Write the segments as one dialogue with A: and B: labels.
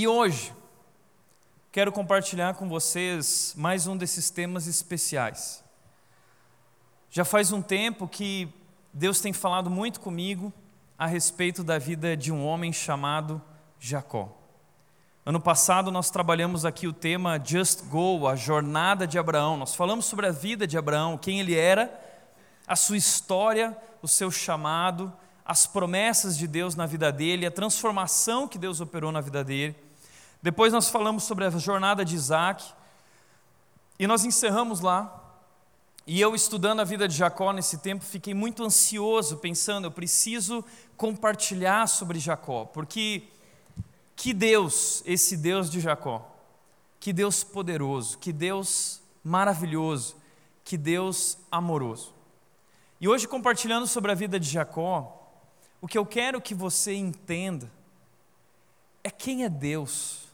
A: E hoje, quero compartilhar com vocês mais um desses temas especiais. Já faz um tempo que Deus tem falado muito comigo a respeito da vida de um homem chamado Jacó. Ano passado nós trabalhamos aqui o tema Just Go, a jornada de Abraão. Nós falamos sobre a vida de Abraão, quem ele era, a sua história, o seu chamado, as promessas de Deus na vida dele, a transformação que Deus operou na vida dele. Depois nós falamos sobre a jornada de Isaac, e nós encerramos lá. E eu, estudando a vida de Jacó nesse tempo, fiquei muito ansioso, pensando, eu preciso compartilhar sobre Jacó, porque que Deus, esse Deus de Jacó, que Deus poderoso, que Deus maravilhoso, que Deus amoroso. E hoje, compartilhando sobre a vida de Jacó, o que eu quero que você entenda é quem é Deus.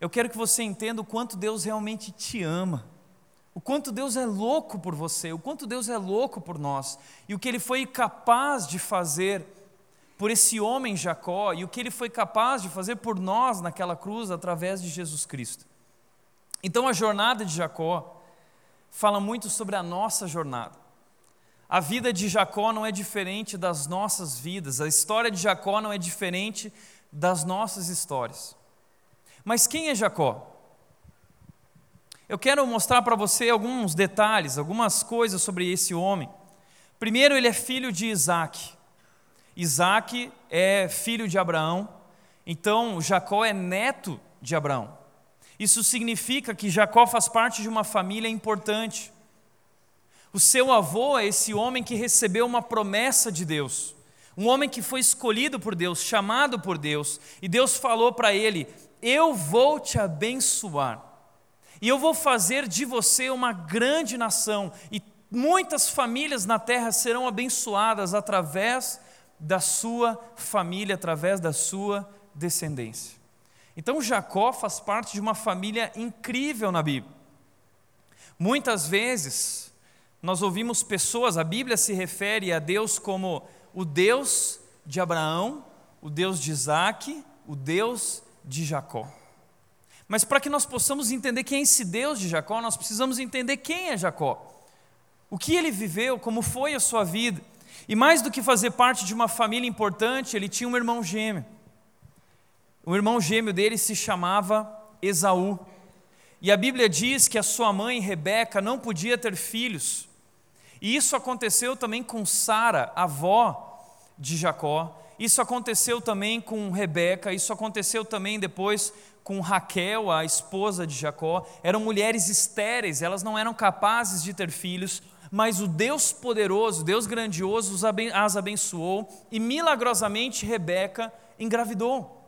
A: Eu quero que você entenda o quanto Deus realmente te ama, o quanto Deus é louco por você, o quanto Deus é louco por nós, e o que Ele foi capaz de fazer por esse homem Jacó, e o que Ele foi capaz de fazer por nós naquela cruz através de Jesus Cristo. Então a jornada de Jacó fala muito sobre a nossa jornada. A vida de Jacó não é diferente das nossas vidas, a história de Jacó não é diferente das nossas histórias. Mas quem é Jacó? Eu quero mostrar para você alguns detalhes, algumas coisas sobre esse homem. Primeiro, ele é filho de Isaac. Isaac é filho de Abraão, então Jacó é neto de Abraão. Isso significa que Jacó faz parte de uma família importante. O seu avô é esse homem que recebeu uma promessa de Deus, um homem que foi escolhido por Deus, chamado por Deus, e Deus falou para ele: eu vou te abençoar, e eu vou fazer de você uma grande nação, e muitas famílias na terra serão abençoadas através da sua família, através da sua descendência. Então Jacó faz parte de uma família incrível na Bíblia. Muitas vezes nós ouvimos pessoas, a Bíblia se refere a Deus como o Deus de Abraão, o Deus de Isaac, o Deus de Jacó. Mas para que nós possamos entender quem é esse Deus de Jacó, nós precisamos entender quem é Jacó. O que ele viveu, como foi a sua vida. E mais do que fazer parte de uma família importante, ele tinha um irmão gêmeo. O irmão gêmeo dele se chamava Esaú. E a Bíblia diz que a sua mãe, Rebeca, não podia ter filhos. E isso aconteceu também com Sara, avó de Jacó. Isso aconteceu também com Rebeca, isso aconteceu também depois com Raquel, a esposa de Jacó. Eram mulheres estéreis, elas não eram capazes de ter filhos, mas o Deus poderoso, Deus grandioso, as abençoou e milagrosamente Rebeca engravidou.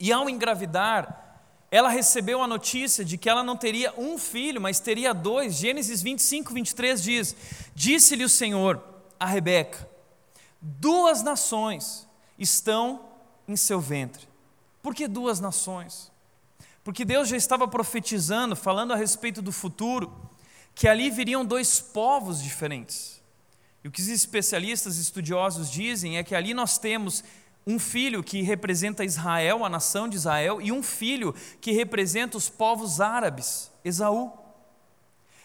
A: E ao engravidar, ela recebeu a notícia de que ela não teria um filho, mas teria dois. Gênesis 25, 23 diz: Disse-lhe o Senhor a Rebeca: Duas nações estão em seu ventre. Por que duas nações? Porque Deus já estava profetizando, falando a respeito do futuro, que ali viriam dois povos diferentes. E o que os especialistas estudiosos dizem é que ali nós temos um filho que representa Israel, a nação de Israel, e um filho que representa os povos árabes, Esaú.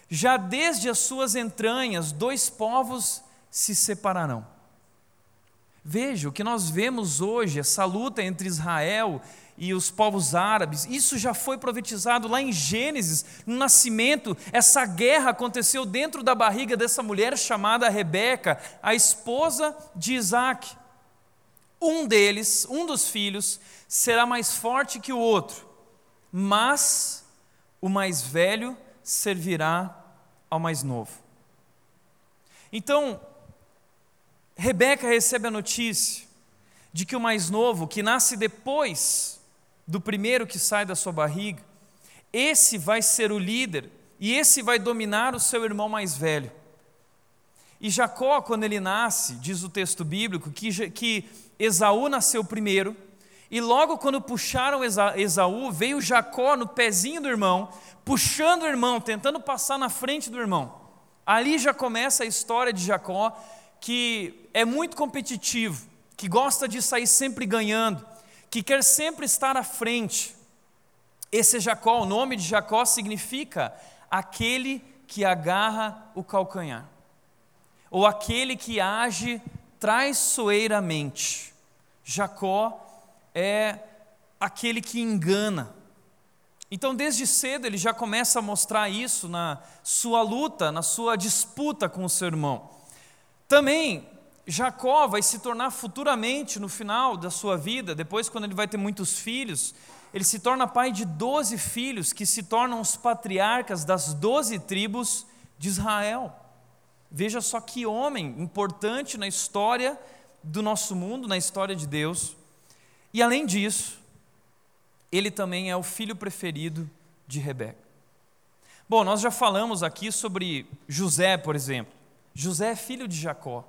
A: Já desde as suas entranhas, dois povos se separarão. Veja, o que nós vemos hoje, essa luta entre Israel e os povos árabes, isso já foi profetizado lá em Gênesis, no nascimento, essa guerra aconteceu dentro da barriga dessa mulher chamada Rebeca, a esposa de Isaac. Um deles, um dos filhos, será mais forte que o outro, mas o mais velho servirá ao mais novo. Então, Rebeca recebe a notícia de que o mais novo, que nasce depois do primeiro que sai da sua barriga, esse vai ser o líder e esse vai dominar o seu irmão mais velho. E Jacó, quando ele nasce, diz o texto bíblico, que, que Esaú nasceu primeiro, e logo quando puxaram Esaú, veio Jacó no pezinho do irmão, puxando o irmão, tentando passar na frente do irmão. Ali já começa a história de Jacó, que é muito competitivo, que gosta de sair sempre ganhando, que quer sempre estar à frente. Esse é Jacó, o nome de Jacó significa aquele que agarra o calcanhar, ou aquele que age traiçoeiramente. Jacó é aquele que engana. Então, desde cedo, ele já começa a mostrar isso na sua luta, na sua disputa com o seu irmão. Também, Jacó vai se tornar futuramente, no final da sua vida, depois, quando ele vai ter muitos filhos, ele se torna pai de doze filhos que se tornam os patriarcas das doze tribos de Israel. Veja só que homem importante na história do nosso mundo, na história de Deus. E além disso, ele também é o filho preferido de Rebeca. Bom, nós já falamos aqui sobre José, por exemplo. José é filho de Jacó,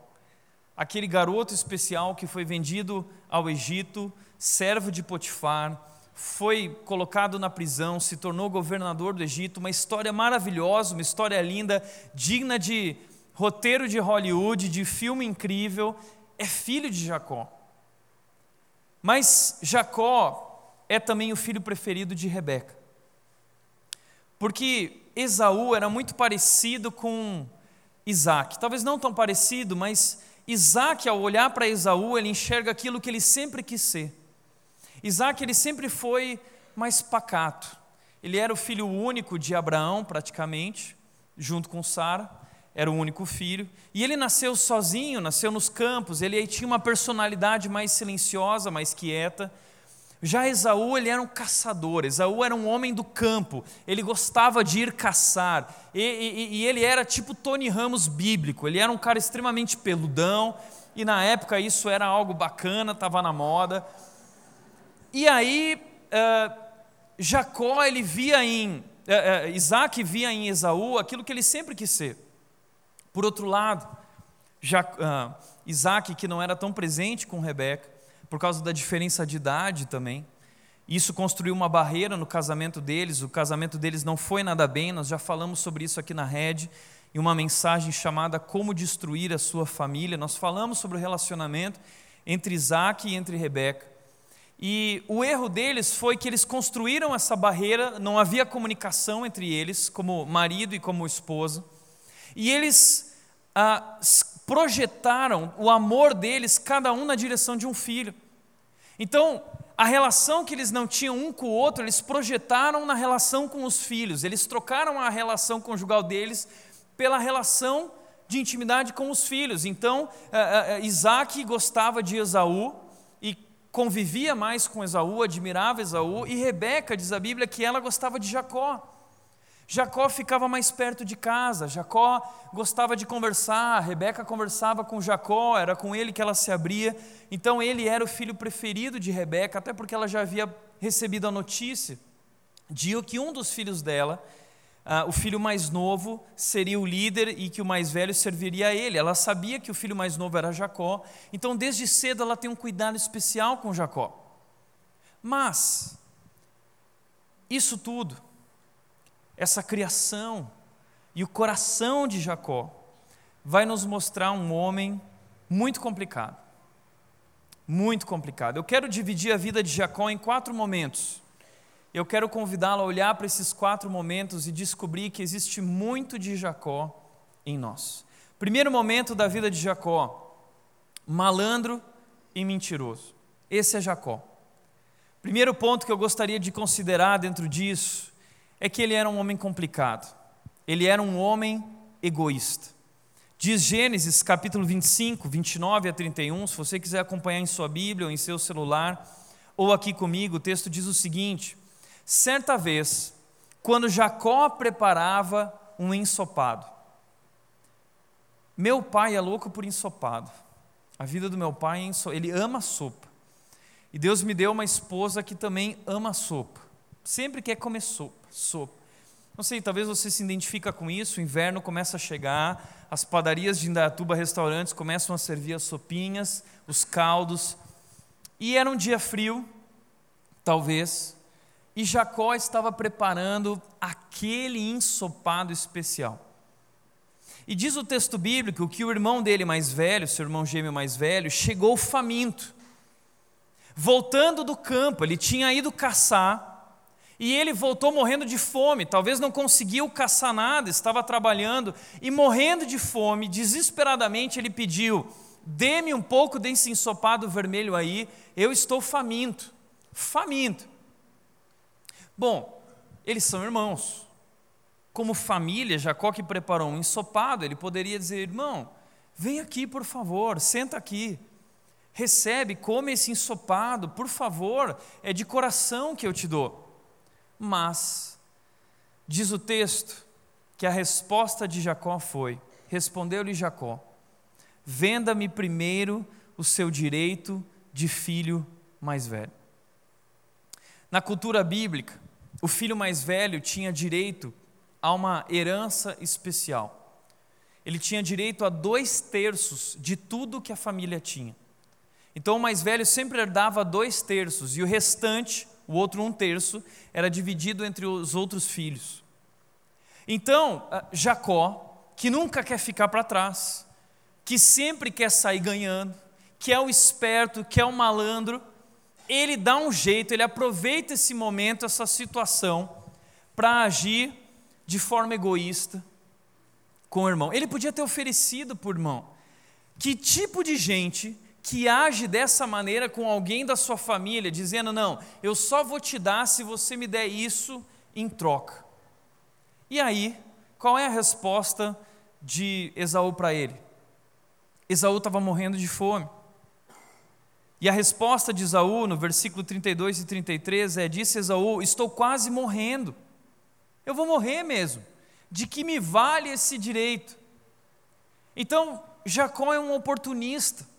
A: aquele garoto especial que foi vendido ao Egito, servo de Potifar, foi colocado na prisão, se tornou governador do Egito, uma história maravilhosa, uma história linda, digna de roteiro de Hollywood, de filme incrível, é filho de Jacó. Mas Jacó é também o filho preferido de Rebeca. Porque Esaú era muito parecido com Isaac. Talvez não tão parecido, mas Isaac, ao olhar para Esaú, ele enxerga aquilo que ele sempre quis ser. Isaac, ele sempre foi mais pacato. Ele era o filho único de Abraão, praticamente, junto com Sara era o único filho, e ele nasceu sozinho, nasceu nos campos, ele tinha uma personalidade mais silenciosa, mais quieta. Já Esaú, ele era um caçador, Esaú era um homem do campo, ele gostava de ir caçar, e, e, e ele era tipo Tony Ramos bíblico, ele era um cara extremamente peludão, e na época isso era algo bacana, estava na moda. E aí, uh, Jacó, ele via em, uh, uh, Isaac via em Esaú aquilo que ele sempre quis ser. Por outro lado, uh, Isaac, que não era tão presente com Rebeca, por causa da diferença de idade também, isso construiu uma barreira no casamento deles, o casamento deles não foi nada bem, nós já falamos sobre isso aqui na rede, em uma mensagem chamada Como Destruir a Sua Família. Nós falamos sobre o relacionamento entre Isaac e entre Rebeca. E o erro deles foi que eles construíram essa barreira, não havia comunicação entre eles, como marido e como esposa. E eles ah, projetaram o amor deles, cada um na direção de um filho. Então, a relação que eles não tinham um com o outro, eles projetaram na relação com os filhos. Eles trocaram a relação conjugal deles pela relação de intimidade com os filhos. Então, uh, uh, Isaac gostava de Esaú e convivia mais com Esaú, admirava Esaú, e Rebeca, diz a Bíblia, que ela gostava de Jacó. Jacó ficava mais perto de casa, Jacó gostava de conversar, Rebeca conversava com Jacó, era com ele que ela se abria. Então ele era o filho preferido de Rebeca, até porque ela já havia recebido a notícia de que um dos filhos dela, uh, o filho mais novo, seria o líder e que o mais velho serviria a ele. Ela sabia que o filho mais novo era Jacó, então desde cedo ela tem um cuidado especial com Jacó. Mas, isso tudo essa criação e o coração de Jacó vai nos mostrar um homem muito complicado. Muito complicado. Eu quero dividir a vida de Jacó em quatro momentos. Eu quero convidá-lo a olhar para esses quatro momentos e descobrir que existe muito de Jacó em nós. Primeiro momento da vida de Jacó: malandro e mentiroso. Esse é Jacó. Primeiro ponto que eu gostaria de considerar dentro disso é que ele era um homem complicado. Ele era um homem egoísta. Diz Gênesis capítulo 25, 29 a 31, se você quiser acompanhar em sua Bíblia ou em seu celular, ou aqui comigo, o texto diz o seguinte: Certa vez, quando Jacó preparava um ensopado, meu pai é louco por ensopado. A vida do meu pai é ensopado. Ele ama sopa. E Deus me deu uma esposa que também ama sopa. Sempre quer comer sopa sopa. Não sei, talvez você se identifica com isso, o inverno começa a chegar, as padarias de Indaiatuba, restaurantes começam a servir as sopinhas, os caldos. E era um dia frio, talvez, e Jacó estava preparando aquele ensopado especial. E diz o texto bíblico que o irmão dele mais velho, seu irmão gêmeo mais velho, chegou faminto. voltando do campo, ele tinha ido caçar e ele voltou morrendo de fome, talvez não conseguiu caçar nada, estava trabalhando e morrendo de fome, desesperadamente ele pediu: dê-me um pouco desse ensopado vermelho aí, eu estou faminto, faminto. Bom, eles são irmãos. Como família, Jacó que preparou um ensopado, ele poderia dizer: irmão, vem aqui por favor, senta aqui recebe, come esse ensopado, por favor, é de coração que eu te dou. Mas, diz o texto, que a resposta de Jacó foi: respondeu-lhe Jacó, venda-me primeiro o seu direito de filho mais velho. Na cultura bíblica, o filho mais velho tinha direito a uma herança especial. Ele tinha direito a dois terços de tudo que a família tinha. Então o mais velho sempre herdava dois terços e o restante, o outro um terço, era dividido entre os outros filhos. Então, ah, Jacó, que nunca quer ficar para trás, que sempre quer sair ganhando, que é o esperto, que é o malandro, ele dá um jeito, ele aproveita esse momento, essa situação, para agir de forma egoísta com o irmão. Ele podia ter oferecido o irmão. Que tipo de gente que age dessa maneira com alguém da sua família, dizendo: Não, eu só vou te dar se você me der isso em troca. E aí, qual é a resposta de Esaú para ele? Esaú estava morrendo de fome. E a resposta de Esaú, no versículo 32 e 33, é: Disse Esaú: Estou quase morrendo. Eu vou morrer mesmo. De que me vale esse direito? Então, Jacó é um oportunista.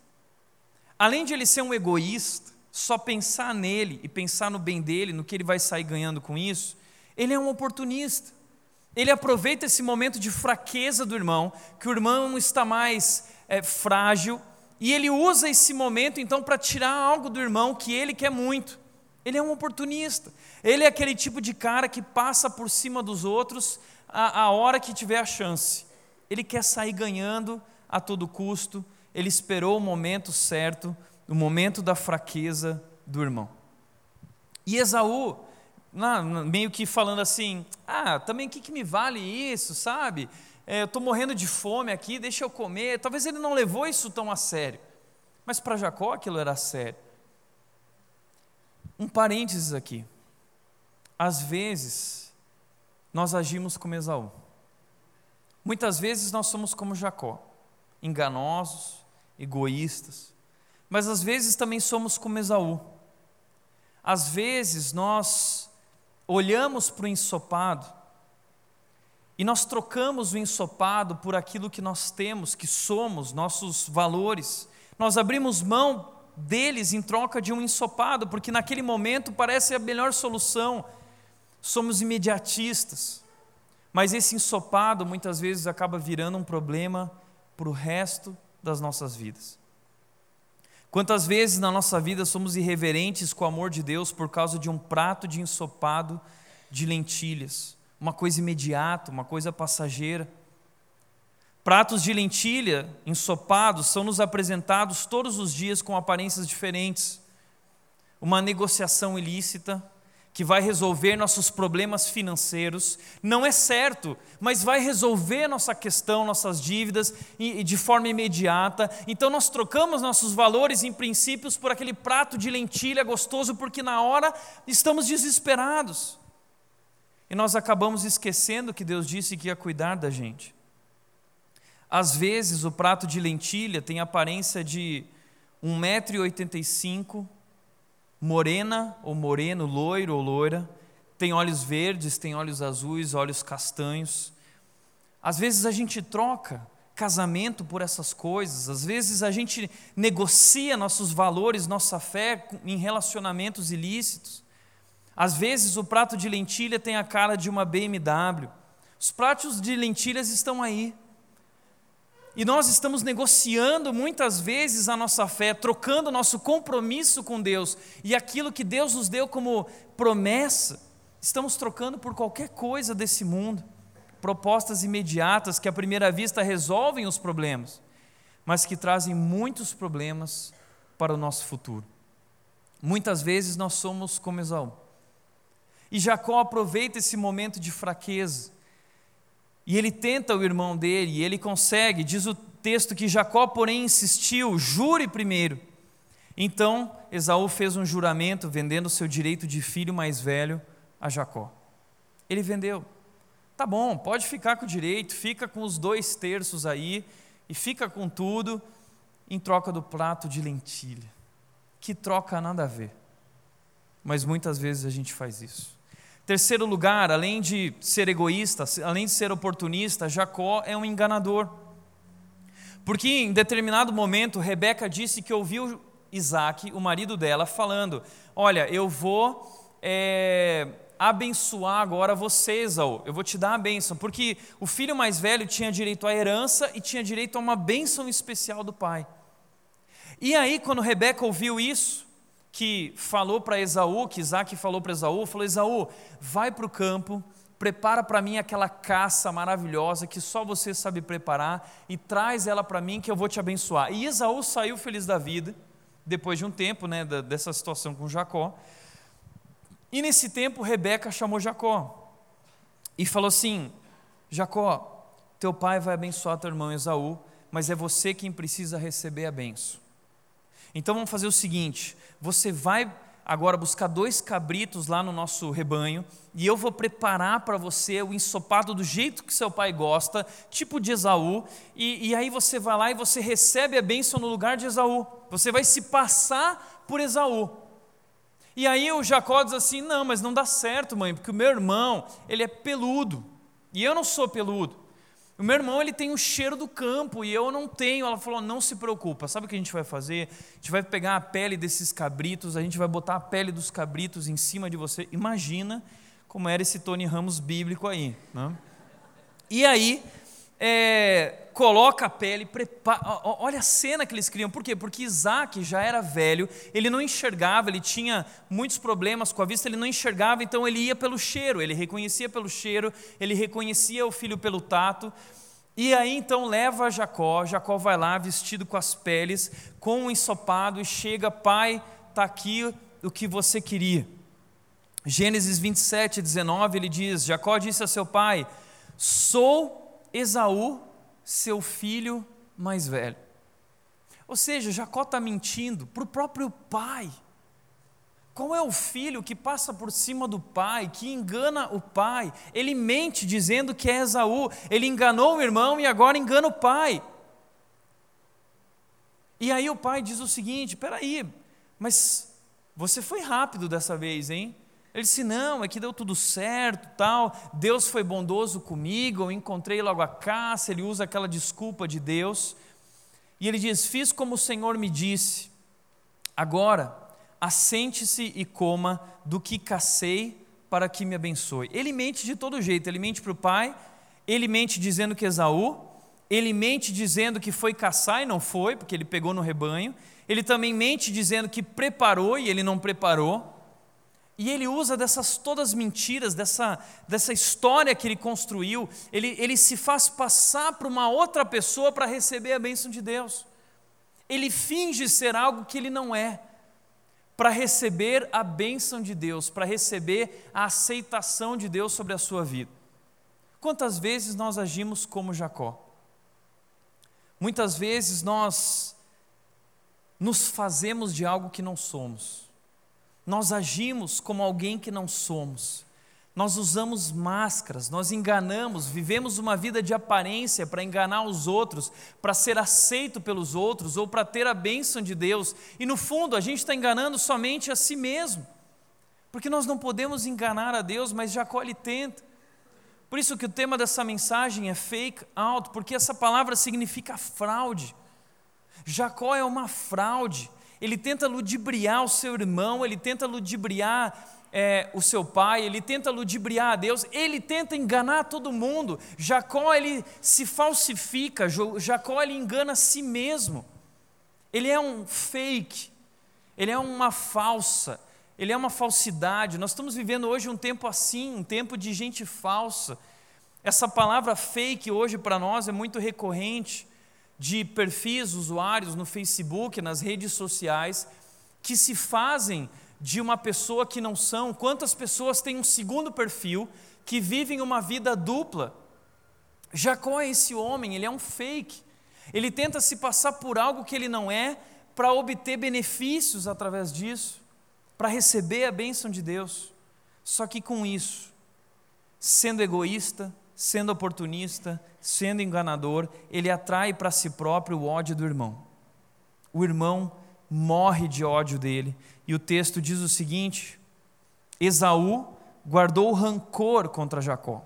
A: Além de ele ser um egoísta, só pensar nele e pensar no bem dele, no que ele vai sair ganhando com isso, ele é um oportunista. Ele aproveita esse momento de fraqueza do irmão, que o irmão está mais é, frágil, e ele usa esse momento então para tirar algo do irmão que ele quer muito. Ele é um oportunista. Ele é aquele tipo de cara que passa por cima dos outros a, a hora que tiver a chance. Ele quer sair ganhando a todo custo ele esperou o momento certo, o momento da fraqueza do irmão. E Esaú, meio que falando assim: ah, também o que, que me vale isso, sabe? É, eu estou morrendo de fome aqui, deixa eu comer. Talvez ele não levou isso tão a sério, mas para Jacó aquilo era sério. Um parênteses aqui. Às vezes, nós agimos como Esaú. Muitas vezes nós somos como Jacó, enganosos, egoístas, mas às vezes também somos como Esaú. Às vezes nós olhamos para o ensopado e nós trocamos o ensopado por aquilo que nós temos, que somos, nossos valores. Nós abrimos mão deles em troca de um ensopado, porque naquele momento parece a melhor solução. Somos imediatistas. Mas esse ensopado muitas vezes acaba virando um problema para o resto das nossas vidas. Quantas vezes na nossa vida somos irreverentes com o amor de Deus por causa de um prato de ensopado de lentilhas, uma coisa imediata, uma coisa passageira. Pratos de lentilha ensopados são nos apresentados todos os dias com aparências diferentes. Uma negociação ilícita, que vai resolver nossos problemas financeiros, não é certo, mas vai resolver nossa questão, nossas dívidas e, de forma imediata. Então nós trocamos nossos valores em princípios por aquele prato de lentilha gostoso, porque na hora estamos desesperados. E nós acabamos esquecendo que Deus disse que ia cuidar da gente. Às vezes o prato de lentilha tem aparência de 1,85m morena ou moreno, loiro ou loira, tem olhos verdes, tem olhos azuis, olhos castanhos. Às vezes a gente troca casamento por essas coisas, às vezes a gente negocia nossos valores, nossa fé em relacionamentos ilícitos. Às vezes o prato de lentilha tem a cara de uma BMW. Os pratos de lentilhas estão aí. E nós estamos negociando muitas vezes a nossa fé, trocando nosso compromisso com Deus e aquilo que Deus nos deu como promessa, estamos trocando por qualquer coisa desse mundo. Propostas imediatas que à primeira vista resolvem os problemas, mas que trazem muitos problemas para o nosso futuro. Muitas vezes nós somos como Esaú. E Jacó aproveita esse momento de fraqueza. E ele tenta o irmão dele, e ele consegue. Diz o texto que Jacó, porém, insistiu: jure primeiro. Então Esaú fez um juramento, vendendo seu direito de filho mais velho a Jacó. Ele vendeu. Tá bom, pode ficar com o direito, fica com os dois terços aí, e fica com tudo, em troca do prato de lentilha. Que troca nada a ver. Mas muitas vezes a gente faz isso. Terceiro lugar, além de ser egoísta, além de ser oportunista, Jacó é um enganador. Porque em determinado momento, Rebeca disse que ouviu Isaac, o marido dela, falando: Olha, eu vou é, abençoar agora você, Esaú. Eu vou te dar a bênção. Porque o filho mais velho tinha direito à herança e tinha direito a uma bênção especial do pai. E aí, quando Rebeca ouviu isso, que falou para Esaú, que Isaac falou para Esaú, falou: Esaú, vai para o campo, prepara para mim aquela caça maravilhosa que só você sabe preparar e traz ela para mim que eu vou te abençoar. E Esaú saiu feliz da vida, depois de um tempo né, dessa situação com Jacó. E nesse tempo, Rebeca chamou Jacó e falou assim: Jacó, teu pai vai abençoar teu irmão Esaú, mas é você quem precisa receber a benção. Então vamos fazer o seguinte: você vai agora buscar dois cabritos lá no nosso rebanho e eu vou preparar para você o ensopado do jeito que seu pai gosta, tipo de Esaú, e, e aí você vai lá e você recebe a bênção no lugar de Esaú. Você vai se passar por Esaú. E aí o Jacó diz assim: não, mas não dá certo, mãe, porque o meu irmão, ele é peludo, e eu não sou peludo. O meu irmão ele tem o cheiro do campo e eu não tenho. Ela falou: não se preocupa. Sabe o que a gente vai fazer? A gente vai pegar a pele desses cabritos, a gente vai botar a pele dos cabritos em cima de você. Imagina como era esse Tony Ramos bíblico aí. Né? E aí é, coloca a pele, prepara. Olha a cena que eles criam. Por quê? Porque Isaac já era velho, ele não enxergava, ele tinha muitos problemas com a vista, ele não enxergava, então ele ia pelo cheiro, ele reconhecia pelo cheiro, ele reconhecia o filho pelo tato. E aí então leva Jacó, Jacó vai lá vestido com as peles, com um ensopado e chega, pai, está aqui o que você queria. Gênesis 27, 19, ele diz: Jacó disse a seu pai: Sou Esaú, seu filho mais velho. Ou seja, Jacó está mentindo para o próprio pai. Qual é o filho que passa por cima do pai, que engana o pai? Ele mente dizendo que é Esaú. Ele enganou o irmão e agora engana o pai. E aí o pai diz o seguinte: peraí, mas você foi rápido dessa vez, hein? Ele disse: Não, é que deu tudo certo, tal. Deus foi bondoso comigo, eu encontrei logo a caça. Ele usa aquela desculpa de Deus. E ele diz: Fiz como o Senhor me disse. Agora, assente-se e coma do que cacei para que me abençoe. Ele mente de todo jeito. Ele mente para o pai, ele mente dizendo que Esaú, ele mente dizendo que foi caçar e não foi, porque ele pegou no rebanho. Ele também mente dizendo que preparou e ele não preparou. E ele usa dessas todas mentiras, dessa, dessa história que ele construiu, ele, ele se faz passar para uma outra pessoa para receber a bênção de Deus. Ele finge ser algo que ele não é, para receber a bênção de Deus, para receber a aceitação de Deus sobre a sua vida. Quantas vezes nós agimos como Jacó? Muitas vezes nós nos fazemos de algo que não somos nós agimos como alguém que não somos. Nós usamos máscaras, nós enganamos, vivemos uma vida de aparência para enganar os outros, para ser aceito pelos outros ou para ter a bênção de Deus. E no fundo, a gente está enganando somente a si mesmo, porque nós não podemos enganar a Deus, mas Jacó ele tenta. Por isso que o tema dessa mensagem é fake out, porque essa palavra significa fraude. Jacó é uma fraude ele tenta ludibriar o seu irmão, ele tenta ludibriar é, o seu pai, ele tenta ludibriar a Deus, ele tenta enganar todo mundo. Jacó ele se falsifica, Jacó ele engana a si mesmo. Ele é um fake, ele é uma falsa, ele é uma falsidade. Nós estamos vivendo hoje um tempo assim, um tempo de gente falsa. Essa palavra fake hoje para nós é muito recorrente de perfis usuários no Facebook, nas redes sociais, que se fazem de uma pessoa que não são, quantas pessoas têm um segundo perfil que vivem uma vida dupla. Jacó é esse homem, ele é um fake. Ele tenta se passar por algo que ele não é para obter benefícios através disso, para receber a bênção de Deus. Só que com isso, sendo egoísta, sendo oportunista, sendo enganador, ele atrai para si próprio o ódio do irmão. O irmão morre de ódio dele, e o texto diz o seguinte: Esaú guardou rancor contra Jacó,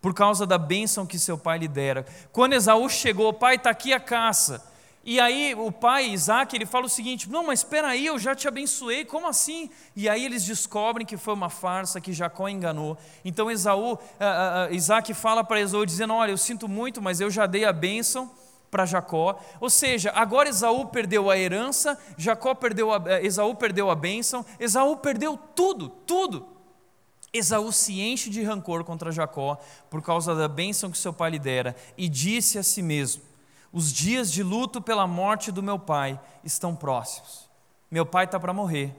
A: por causa da bênção que seu pai lhe dera. Quando Esaú chegou, pai, está aqui a caça. E aí o pai, Isaac, ele fala o seguinte: Não, mas espera aí, eu já te abençoei, como assim? E aí eles descobrem que foi uma farsa, que Jacó enganou. Então Esaú, uh, uh, Isaac fala para Esaú, dizendo: Olha, eu sinto muito, mas eu já dei a bênção para Jacó. Ou seja, agora Esaú perdeu a herança, Jacó perdeu a, uh, Esaú perdeu a bênção, Esaú perdeu tudo, tudo. Esaú se enche de rancor contra Jacó por causa da bênção que seu pai lhe dera e disse a si mesmo: os dias de luto pela morte do meu pai estão próximos. Meu pai está para morrer,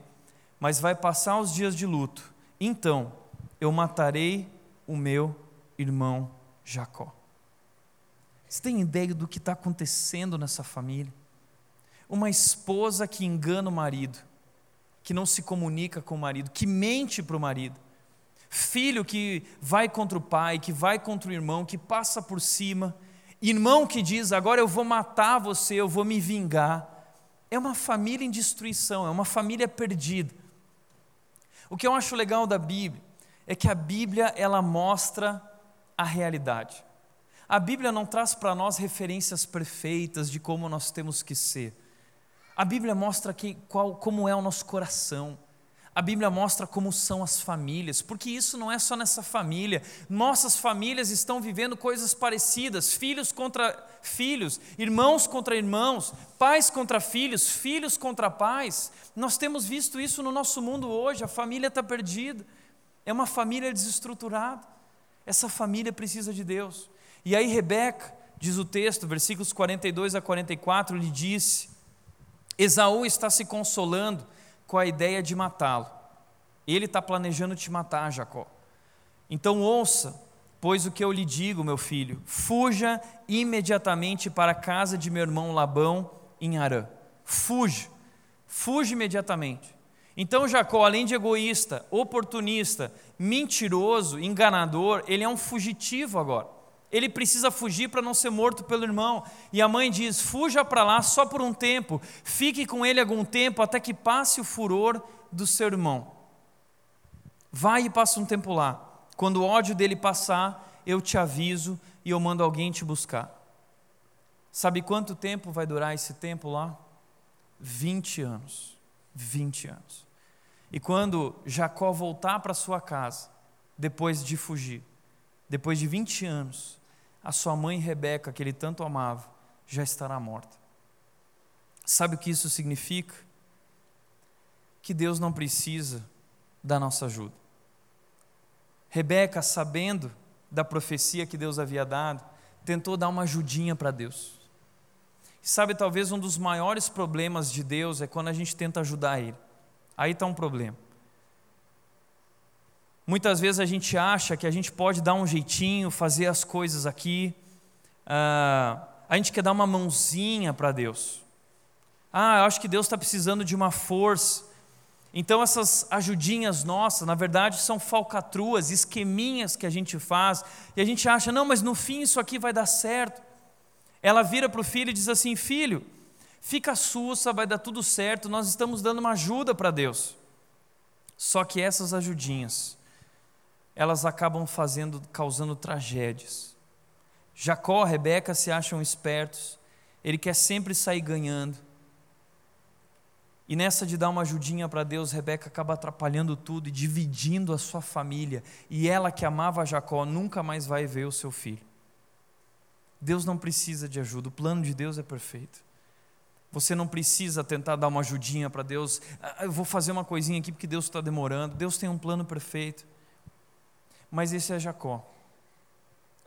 A: mas vai passar os dias de luto. Então eu matarei o meu irmão Jacó. Você tem ideia do que está acontecendo nessa família? Uma esposa que engana o marido, que não se comunica com o marido, que mente para o marido. Filho que vai contra o pai, que vai contra o irmão, que passa por cima Irmão que diz, agora eu vou matar você, eu vou me vingar. É uma família em destruição, é uma família perdida. O que eu acho legal da Bíblia é que a Bíblia ela mostra a realidade. A Bíblia não traz para nós referências perfeitas de como nós temos que ser. A Bíblia mostra que, qual, como é o nosso coração. A Bíblia mostra como são as famílias, porque isso não é só nessa família. Nossas famílias estão vivendo coisas parecidas: filhos contra filhos, irmãos contra irmãos, pais contra filhos, filhos contra pais. Nós temos visto isso no nosso mundo hoje. A família está perdida, é uma família desestruturada. Essa família precisa de Deus. E aí, Rebeca, diz o texto, versículos 42 a 44, lhe disse: Esaú está se consolando com a ideia de matá-lo. Ele está planejando te matar, Jacó. Então ouça, pois o que eu lhe digo, meu filho, fuja imediatamente para a casa de meu irmão Labão em Arã. Fuja, fuja imediatamente. Então Jacó, além de egoísta, oportunista, mentiroso, enganador, ele é um fugitivo agora. Ele precisa fugir para não ser morto pelo irmão. E a mãe diz: fuja para lá só por um tempo, fique com ele algum tempo até que passe o furor do seu irmão. Vai e passa um tempo lá. Quando o ódio dele passar, eu te aviso e eu mando alguém te buscar. Sabe quanto tempo vai durar esse tempo lá? 20 anos. 20 anos. E quando Jacó voltar para sua casa, depois de fugir, depois de 20 anos, a sua mãe Rebeca, que ele tanto amava, já estará morta. Sabe o que isso significa? Que Deus não precisa da nossa ajuda. Rebeca, sabendo da profecia que Deus havia dado, tentou dar uma ajudinha para Deus. E sabe, talvez um dos maiores problemas de Deus é quando a gente tenta ajudar Ele. Aí está um problema. Muitas vezes a gente acha que a gente pode dar um jeitinho, fazer as coisas aqui. Uh, a gente quer dar uma mãozinha para Deus. Ah, eu acho que Deus está precisando de uma força. Então, essas ajudinhas nossas, na verdade, são falcatruas, esqueminhas que a gente faz, e a gente acha, não, mas no fim isso aqui vai dar certo. Ela vira para o filho e diz assim: Filho, fica sussa, vai dar tudo certo, nós estamos dando uma ajuda para Deus. Só que essas ajudinhas, elas acabam fazendo, causando tragédias. Jacó, Rebeca se acham espertos, ele quer sempre sair ganhando. E nessa de dar uma ajudinha para Deus, Rebeca acaba atrapalhando tudo e dividindo a sua família. E ela que amava Jacó nunca mais vai ver o seu filho. Deus não precisa de ajuda, o plano de Deus é perfeito. Você não precisa tentar dar uma ajudinha para Deus. Ah, eu vou fazer uma coisinha aqui porque Deus está demorando. Deus tem um plano perfeito mas esse é Jacó.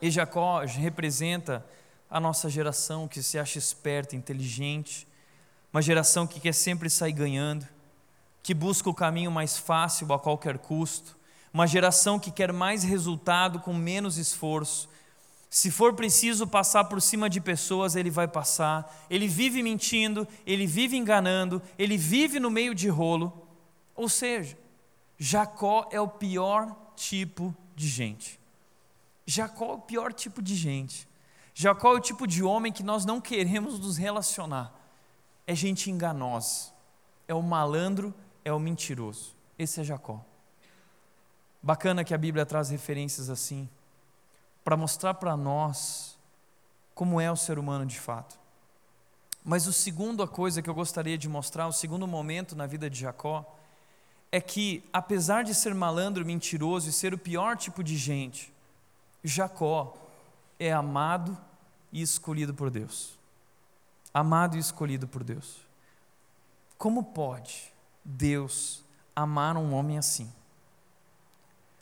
A: E Jacó representa a nossa geração que se acha esperta, inteligente, uma geração que quer sempre sair ganhando, que busca o caminho mais fácil a qualquer custo, uma geração que quer mais resultado com menos esforço. Se for preciso passar por cima de pessoas, ele vai passar. Ele vive mentindo, ele vive enganando, ele vive no meio de rolo. Ou seja, Jacó é o pior tipo de gente. Jacó é o pior tipo de gente. Jacó é o tipo de homem que nós não queremos nos relacionar. É gente enganosa. É o malandro, é o mentiroso. Esse é Jacó. Bacana que a Bíblia traz referências assim, para mostrar para nós como é o ser humano de fato. Mas o segundo coisa que eu gostaria de mostrar, o segundo momento na vida de Jacó, é que, apesar de ser malandro, mentiroso e ser o pior tipo de gente, Jacó é amado e escolhido por Deus. Amado e escolhido por Deus. Como pode Deus amar um homem assim?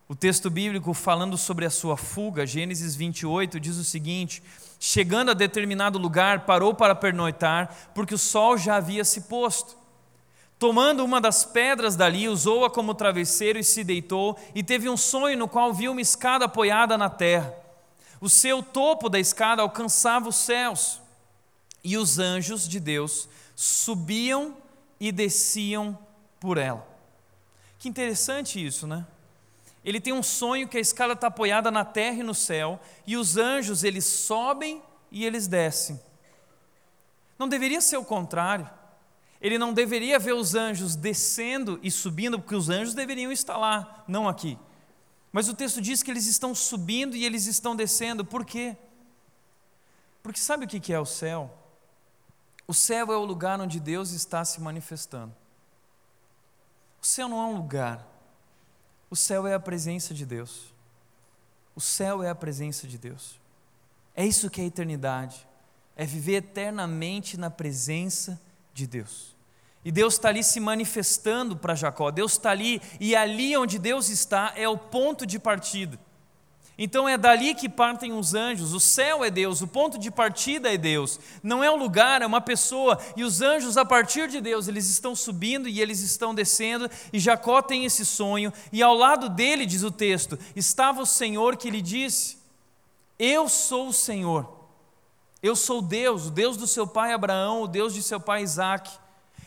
A: O texto bíblico falando sobre a sua fuga, Gênesis 28, diz o seguinte: Chegando a determinado lugar, parou para pernoitar, porque o sol já havia se posto. Tomando uma das pedras dali, usou-a como travesseiro e se deitou, e teve um sonho no qual viu uma escada apoiada na terra. O seu topo da escada alcançava os céus, e os anjos de Deus subiam e desciam por ela. Que interessante isso, né? Ele tem um sonho que a escada está apoiada na terra e no céu, e os anjos eles sobem e eles descem. Não deveria ser o contrário ele não deveria ver os anjos descendo e subindo, porque os anjos deveriam estar lá, não aqui. Mas o texto diz que eles estão subindo e eles estão descendo, por quê? Porque sabe o que é o céu? O céu é o lugar onde Deus está se manifestando. O céu não é um lugar, o céu é a presença de Deus. O céu é a presença de Deus. É isso que é a eternidade, é viver eternamente na presença de Deus. E Deus está ali se manifestando para Jacó, Deus está ali, e ali onde Deus está é o ponto de partida. Então é dali que partem os anjos, o céu é Deus, o ponto de partida é Deus, não é um lugar, é uma pessoa, e os anjos, a partir de Deus, eles estão subindo e eles estão descendo, e Jacó tem esse sonho, e ao lado dele, diz o texto, estava o Senhor que lhe disse: Eu sou o Senhor, eu sou Deus, o Deus do seu pai Abraão, o Deus de seu pai Isaque.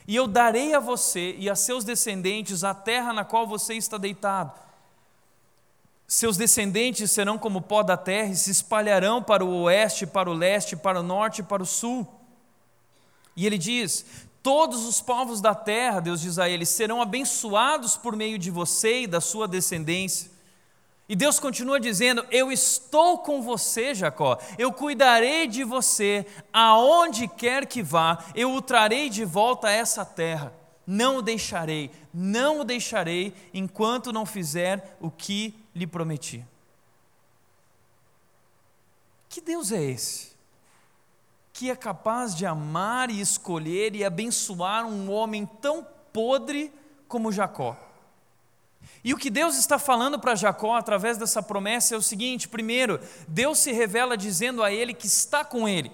A: E eu darei a você e a seus descendentes a terra na qual você está deitado. Seus descendentes serão como pó da terra e se espalharão para o oeste, para o leste, para o norte e para o sul. E ele diz: Todos os povos da terra, Deus diz a ele, serão abençoados por meio de você e da sua descendência. E Deus continua dizendo: Eu estou com você, Jacó, eu cuidarei de você, aonde quer que vá, eu o trarei de volta a essa terra. Não o deixarei, não o deixarei, enquanto não fizer o que lhe prometi. Que Deus é esse? Que é capaz de amar e escolher e abençoar um homem tão podre como Jacó. E o que Deus está falando para Jacó através dessa promessa é o seguinte: primeiro, Deus se revela dizendo a ele que está com ele.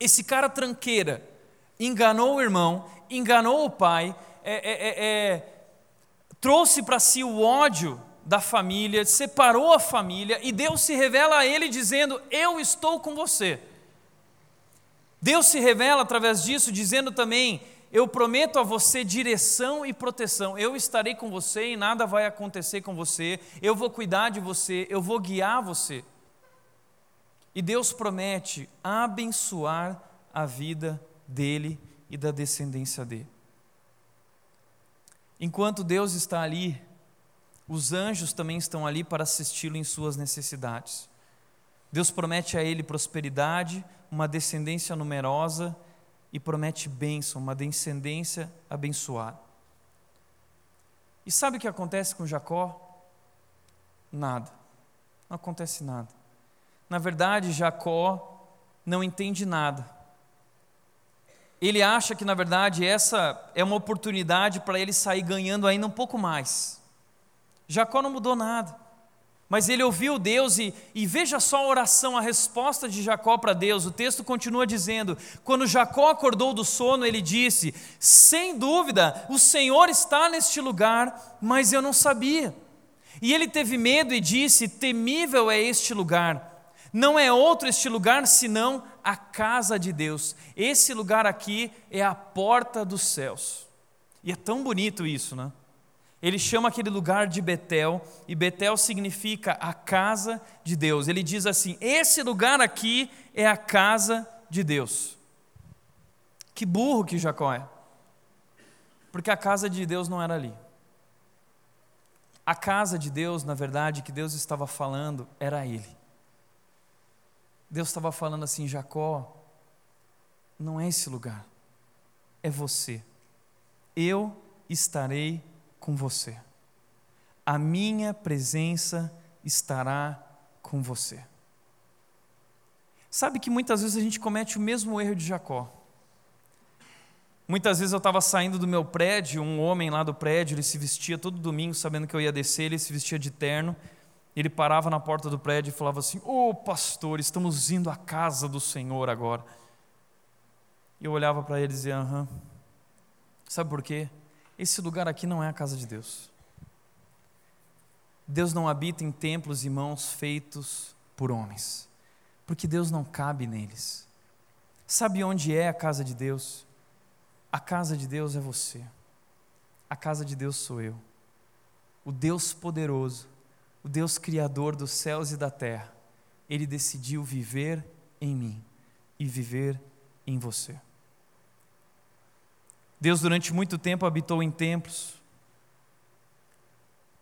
A: Esse cara tranqueira enganou o irmão, enganou o pai, é, é, é, é trouxe para si o ódio da família, separou a família, e Deus se revela a ele dizendo: Eu estou com você. Deus se revela através disso, dizendo também: eu prometo a você direção e proteção. Eu estarei com você e nada vai acontecer com você. Eu vou cuidar de você, eu vou guiar você. E Deus promete abençoar a vida dele e da descendência dele. Enquanto Deus está ali, os anjos também estão ali para assisti-lo em suas necessidades. Deus promete a ele prosperidade, uma descendência numerosa e promete bênção, uma descendência abençoada. E sabe o que acontece com Jacó? Nada. Não acontece nada. Na verdade, Jacó não entende nada. Ele acha que, na verdade, essa é uma oportunidade para ele sair ganhando ainda um pouco mais. Jacó não mudou nada. Mas ele ouviu Deus e, e veja só a oração, a resposta de Jacó para Deus. O texto continua dizendo: quando Jacó acordou do sono, ele disse: Sem dúvida, o Senhor está neste lugar, mas eu não sabia. E ele teve medo e disse: Temível é este lugar. Não é outro este lugar senão a casa de Deus. Esse lugar aqui é a porta dos céus. E é tão bonito isso, né? Ele chama aquele lugar de Betel, e Betel significa a casa de Deus. Ele diz assim: esse lugar aqui é a casa de Deus. Que burro que Jacó é, porque a casa de Deus não era ali. A casa de Deus, na verdade, que Deus estava falando, era Ele. Deus estava falando assim: Jacó, não é esse lugar, é você. Eu estarei com você. A minha presença estará com você. Sabe que muitas vezes a gente comete o mesmo erro de Jacó. Muitas vezes eu estava saindo do meu prédio, um homem lá do prédio, ele se vestia todo domingo, sabendo que eu ia descer, ele se vestia de terno. Ele parava na porta do prédio e falava assim: Ô oh, pastor, estamos indo à casa do Senhor agora. E eu olhava para ele e dizia: Aham. Sabe por quê? Esse lugar aqui não é a casa de Deus. Deus não habita em templos e mãos feitos por homens, porque Deus não cabe neles. Sabe onde é a casa de Deus? A casa de Deus é você. A casa de Deus sou eu. O Deus poderoso, o Deus criador dos céus e da terra, ele decidiu viver em mim e viver em você. Deus, durante muito tempo, habitou em templos,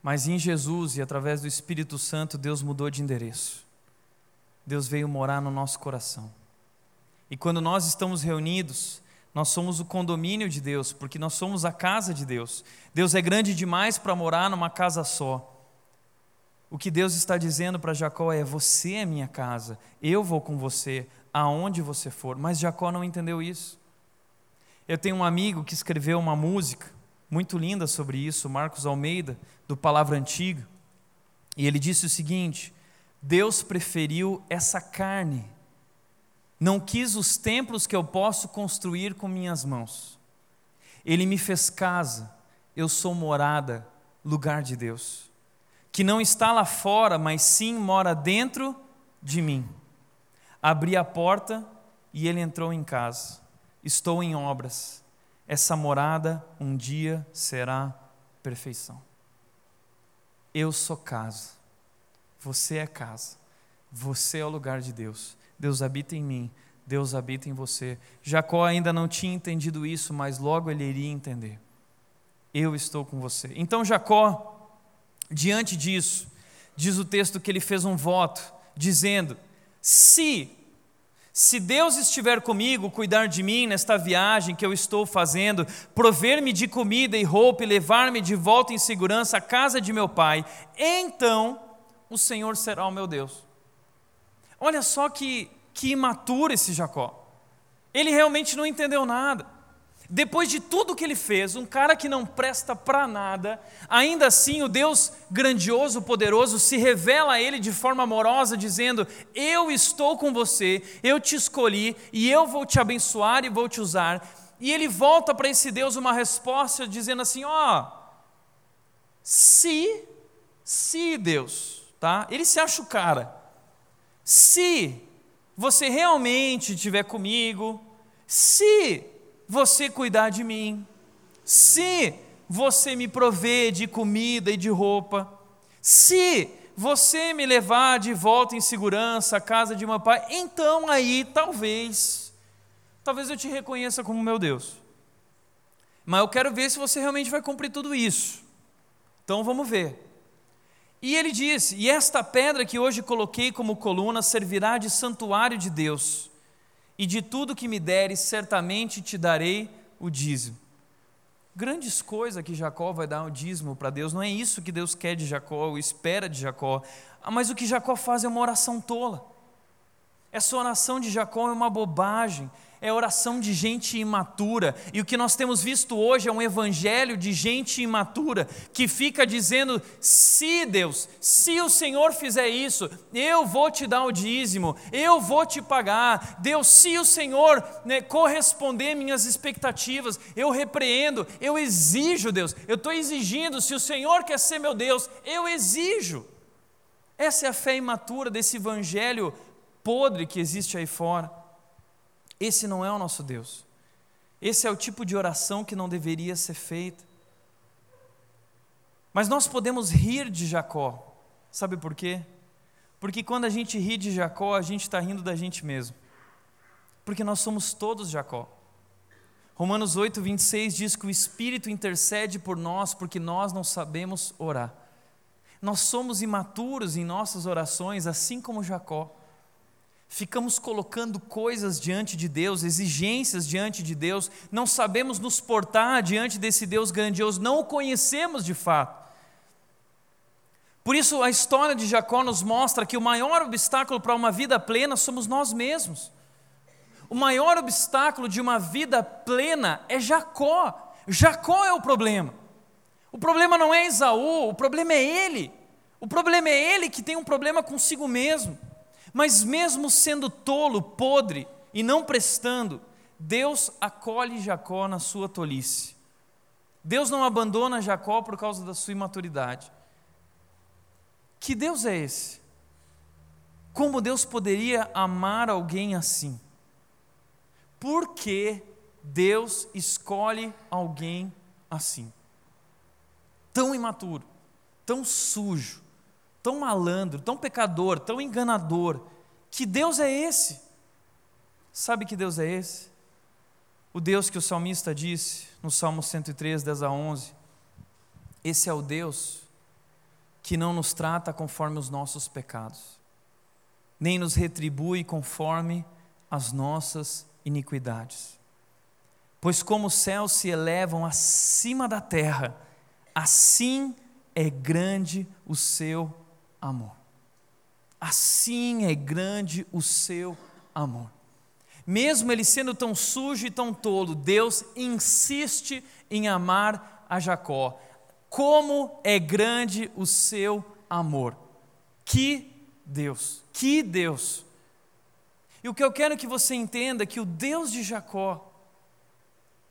A: mas em Jesus e através do Espírito Santo, Deus mudou de endereço. Deus veio morar no nosso coração. E quando nós estamos reunidos, nós somos o condomínio de Deus, porque nós somos a casa de Deus. Deus é grande demais para morar numa casa só. O que Deus está dizendo para Jacó é: Você é minha casa, eu vou com você, aonde você for. Mas Jacó não entendeu isso. Eu tenho um amigo que escreveu uma música muito linda sobre isso, Marcos Almeida, do Palavra Antiga. E ele disse o seguinte: Deus preferiu essa carne, não quis os templos que eu posso construir com minhas mãos. Ele me fez casa, eu sou morada, lugar de Deus, que não está lá fora, mas sim mora dentro de mim. Abri a porta e ele entrou em casa. Estou em obras. Essa morada um dia será perfeição. Eu sou casa. Você é casa. Você é o lugar de Deus. Deus habita em mim. Deus habita em você. Jacó ainda não tinha entendido isso, mas logo ele iria entender. Eu estou com você. Então Jacó, diante disso, diz o texto que ele fez um voto, dizendo: Se se Deus estiver comigo, cuidar de mim nesta viagem que eu estou fazendo, prover-me de comida e roupa e levar-me de volta em segurança à casa de meu pai, então o Senhor será o meu Deus. Olha só que, que imaturo esse Jacó. Ele realmente não entendeu nada. Depois de tudo que ele fez, um cara que não presta para nada, ainda assim o Deus grandioso, poderoso, se revela a ele de forma amorosa, dizendo: Eu estou com você, eu te escolhi e eu vou te abençoar e vou te usar. E ele volta para esse Deus uma resposta dizendo assim: Ó, oh, se, se Deus, tá? Ele se acha o cara. Se você realmente estiver comigo, se você cuidar de mim, se você me prover de comida e de roupa, se você me levar de volta em segurança à casa de meu pai, então aí talvez, talvez eu te reconheça como meu Deus. Mas eu quero ver se você realmente vai cumprir tudo isso. Então vamos ver. E ele disse: E esta pedra que hoje coloquei como coluna servirá de santuário de Deus e de tudo que me deres, certamente te darei o dízimo. Grandes coisas que Jacó vai dar o dízimo para Deus, não é isso que Deus quer de Jacó, ou espera de Jacó, ah, mas o que Jacó faz é uma oração tola. Essa oração de Jacó é uma bobagem, é oração de gente imatura. E o que nós temos visto hoje é um evangelho de gente imatura que fica dizendo: se Deus, se o Senhor fizer isso, eu vou te dar o dízimo, eu vou te pagar. Deus, se o Senhor né, corresponder minhas expectativas, eu repreendo, eu exijo, Deus, eu estou exigindo. Se o Senhor quer ser meu Deus, eu exijo. Essa é a fé imatura desse evangelho podre que existe aí fora. Esse não é o nosso Deus. Esse é o tipo de oração que não deveria ser feita. Mas nós podemos rir de Jacó. Sabe por quê? Porque quando a gente ri de Jacó, a gente está rindo da gente mesmo. Porque nós somos todos Jacó. Romanos 8, 26 diz que o Espírito intercede por nós porque nós não sabemos orar. Nós somos imaturos em nossas orações, assim como Jacó. Ficamos colocando coisas diante de Deus, exigências diante de Deus, não sabemos nos portar diante desse Deus grandioso, não o conhecemos de fato. Por isso, a história de Jacó nos mostra que o maior obstáculo para uma vida plena somos nós mesmos. O maior obstáculo de uma vida plena é Jacó. Jacó é o problema. O problema não é Esaú, o problema é ele. O problema é ele que tem um problema consigo mesmo. Mas mesmo sendo tolo, podre e não prestando, Deus acolhe Jacó na sua tolice. Deus não abandona Jacó por causa da sua imaturidade. Que Deus é esse? Como Deus poderia amar alguém assim? Por que Deus escolhe alguém assim? tão imaturo, tão sujo, tão malandro, tão pecador, tão enganador. Que Deus é esse? Sabe que Deus é esse? O Deus que o salmista disse no Salmo 103, 10 a 11. Esse é o Deus que não nos trata conforme os nossos pecados, nem nos retribui conforme as nossas iniquidades. Pois como os céus se elevam acima da terra, Assim é grande o seu amor. Assim é grande o seu amor. Mesmo ele sendo tão sujo e tão tolo, Deus insiste em amar a Jacó. Como é grande o seu amor. Que Deus, que Deus. E o que eu quero que você entenda é que o Deus de Jacó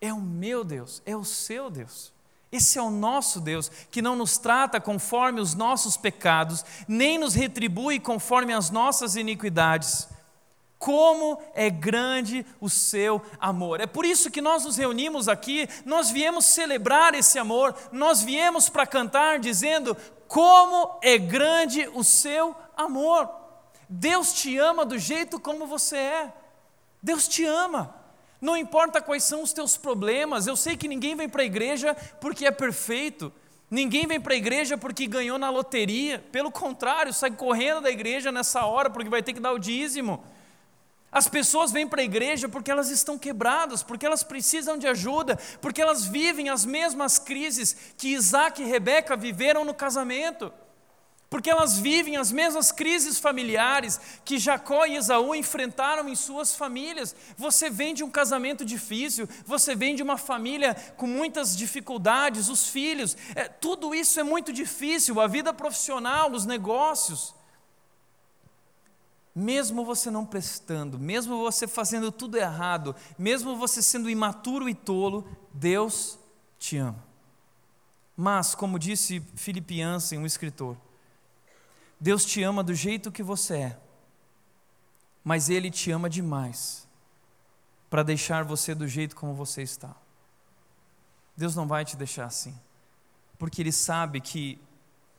A: é o meu Deus, é o seu Deus. Esse é o nosso Deus, que não nos trata conforme os nossos pecados, nem nos retribui conforme as nossas iniquidades. Como é grande o seu amor. É por isso que nós nos reunimos aqui, nós viemos celebrar esse amor, nós viemos para cantar dizendo: Como é grande o seu amor. Deus te ama do jeito como você é. Deus te ama. Não importa quais são os teus problemas, eu sei que ninguém vem para a igreja porque é perfeito, ninguém vem para a igreja porque ganhou na loteria, pelo contrário, sai correndo da igreja nessa hora porque vai ter que dar o dízimo. As pessoas vêm para a igreja porque elas estão quebradas, porque elas precisam de ajuda, porque elas vivem as mesmas crises que Isaac e Rebeca viveram no casamento porque elas vivem as mesmas crises familiares que Jacó e Esaú enfrentaram em suas famílias. Você vem de um casamento difícil, você vem de uma família com muitas dificuldades, os filhos, é, tudo isso é muito difícil, a vida profissional, os negócios. Mesmo você não prestando, mesmo você fazendo tudo errado, mesmo você sendo imaturo e tolo, Deus te ama. Mas, como disse Jansen, um escritor, Deus te ama do jeito que você é, mas Ele te ama demais para deixar você do jeito como você está. Deus não vai te deixar assim, porque Ele sabe que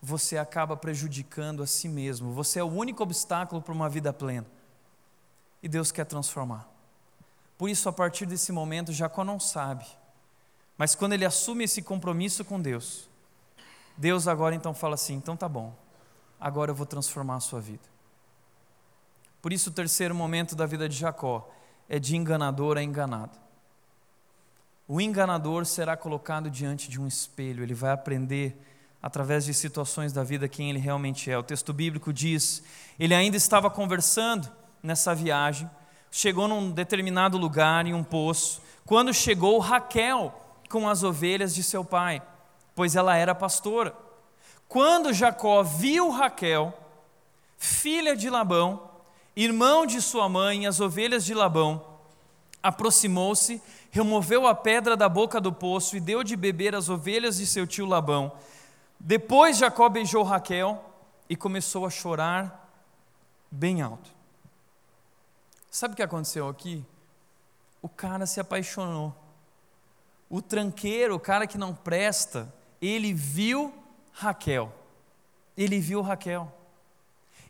A: você acaba prejudicando a si mesmo, você é o único obstáculo para uma vida plena, e Deus quer transformar. Por isso, a partir desse momento, Jacó não sabe, mas quando ele assume esse compromisso com Deus, Deus agora então fala assim: então tá bom agora eu vou transformar a sua vida. Por isso, o terceiro momento da vida de Jacó é de enganador a enganado. O enganador será colocado diante de um espelho, ele vai aprender através de situações da vida quem ele realmente é. O texto bíblico diz: ele ainda estava conversando nessa viagem chegou num determinado lugar, em um poço, quando chegou Raquel com as ovelhas de seu pai, pois ela era pastora. Quando Jacó viu Raquel, filha de Labão, irmão de sua mãe, as ovelhas de Labão, aproximou-se, removeu a pedra da boca do poço e deu de beber às ovelhas de seu tio Labão. Depois Jacó beijou Raquel e começou a chorar bem alto. Sabe o que aconteceu aqui? O cara se apaixonou. O tranqueiro, o cara que não presta, ele viu Raquel. Ele viu Raquel.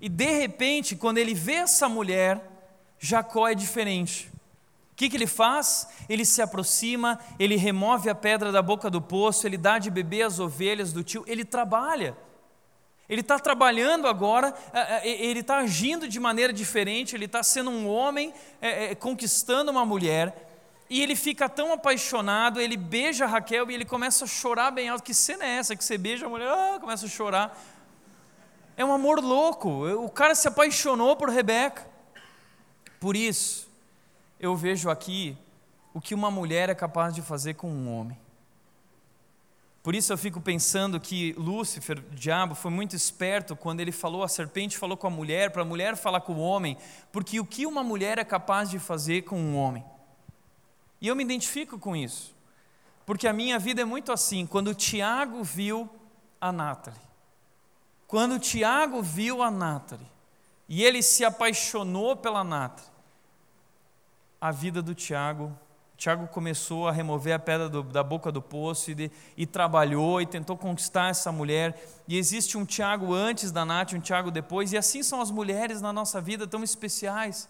A: E de repente, quando ele vê essa mulher, Jacó é diferente. O que, que ele faz? Ele se aproxima, ele remove a pedra da boca do poço, ele dá de beber as ovelhas do tio, ele trabalha. Ele está trabalhando agora, é, é, ele está agindo de maneira diferente, ele está sendo um homem é, conquistando uma mulher, e ele fica tão apaixonado, ele beija Raquel e ele começa a chorar bem alto. Que cena é essa que você beija a mulher, ah, começa a chorar? É um amor louco, o cara se apaixonou por Rebeca. Por isso, eu vejo aqui o que uma mulher é capaz de fazer com um homem. Por isso eu fico pensando que Lúcifer, o diabo, foi muito esperto quando ele falou, a serpente falou com a mulher, para a mulher falar com o homem, porque o que uma mulher é capaz de fazer com um homem? E eu me identifico com isso, porque a minha vida é muito assim. Quando o Tiago viu a Nathalie, quando o Tiago viu a Nathalie, e ele se apaixonou pela Nathalie, a vida do Tiago Tiago começou a remover a pedra do, da boca do poço e, de, e, trabalhou e tentou conquistar essa mulher. E existe um Tiago antes da Nath, um Tiago depois, e assim são as mulheres na nossa vida, tão especiais.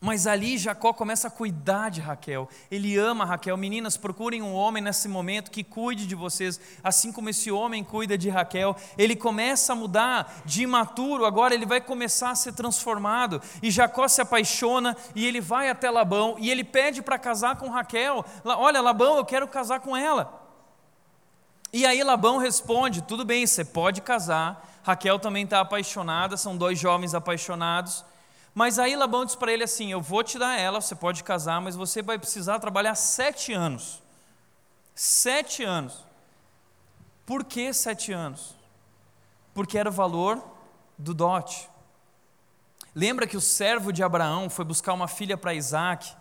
A: Mas ali Jacó começa a cuidar de Raquel. Ele ama Raquel. Meninas, procurem um homem nesse momento que cuide de vocês, assim como esse homem cuida de Raquel. Ele começa a mudar de imaturo, agora ele vai começar a ser transformado. E Jacó se apaixona e ele vai até Labão e ele pede para casar com Raquel. Olha, Labão, eu quero casar com ela. E aí Labão responde: tudo bem, você pode casar. Raquel também está apaixonada, são dois jovens apaixonados. Mas aí Labão diz para ele assim: Eu vou te dar ela, você pode casar, mas você vai precisar trabalhar sete anos. Sete anos. Por que sete anos? Porque era o valor do dote. Lembra que o servo de Abraão foi buscar uma filha para Isaac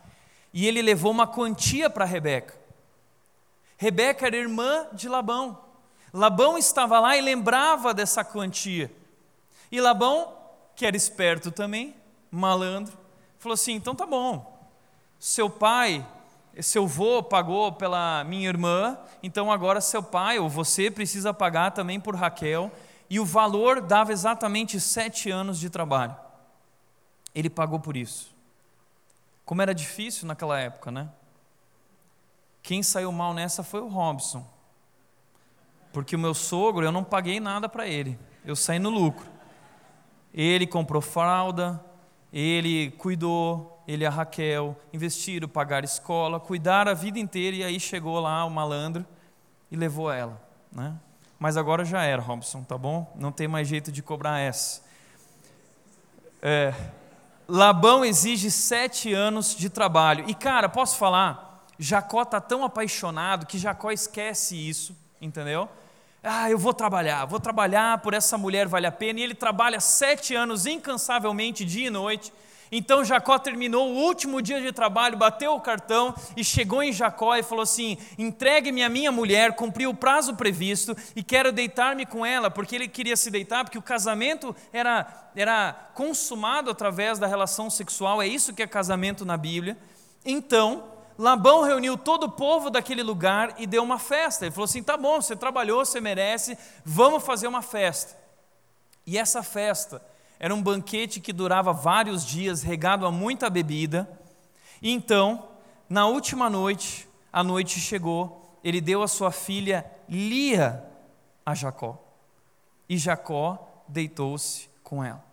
A: e ele levou uma quantia para Rebeca. Rebeca era irmã de Labão. Labão estava lá e lembrava dessa quantia. E Labão, que era esperto também, malandro, falou assim: então tá bom, seu pai, seu avô pagou pela minha irmã, então agora seu pai ou você precisa pagar também por Raquel, e o valor dava exatamente sete anos de trabalho. Ele pagou por isso. Como era difícil naquela época, né? Quem saiu mal nessa foi o Robson. Porque o meu sogro, eu não paguei nada para ele. Eu saí no lucro. Ele comprou fralda, ele cuidou, ele e a Raquel, investiram, pagaram escola, cuidaram a vida inteira e aí chegou lá o malandro e levou ela. Né? Mas agora já era, Robson, tá bom? Não tem mais jeito de cobrar essa. É, Labão exige sete anos de trabalho. E cara, posso falar? Jacó está tão apaixonado que Jacó esquece isso, entendeu? Ah, eu vou trabalhar, vou trabalhar por essa mulher, vale a pena. E ele trabalha sete anos incansavelmente, dia e noite. Então Jacó terminou o último dia de trabalho, bateu o cartão e chegou em Jacó e falou assim: entregue-me a minha mulher, cumpri o prazo previsto e quero deitar-me com ela, porque ele queria se deitar, porque o casamento era, era consumado através da relação sexual, é isso que é casamento na Bíblia. Então, Labão reuniu todo o povo daquele lugar e deu uma festa. Ele falou assim: tá bom, você trabalhou, você merece, vamos fazer uma festa. E essa festa era um banquete que durava vários dias, regado a muita bebida. E então, na última noite, a noite chegou, ele deu a sua filha Lia a Jacó. E Jacó deitou-se com ela.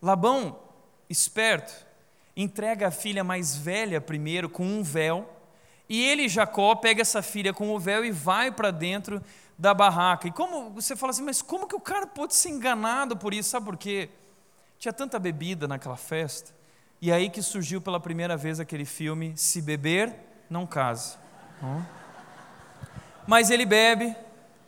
A: Labão, esperto, entrega a filha mais velha primeiro com um véu, e ele, Jacó, pega essa filha com o véu e vai para dentro da barraca. E como você fala assim, mas como que o cara pode ser enganado por isso? Sabe por quê? Tinha tanta bebida naquela festa E aí que surgiu pela primeira vez aquele filme Se Beber, Não Case. Mas ele bebe,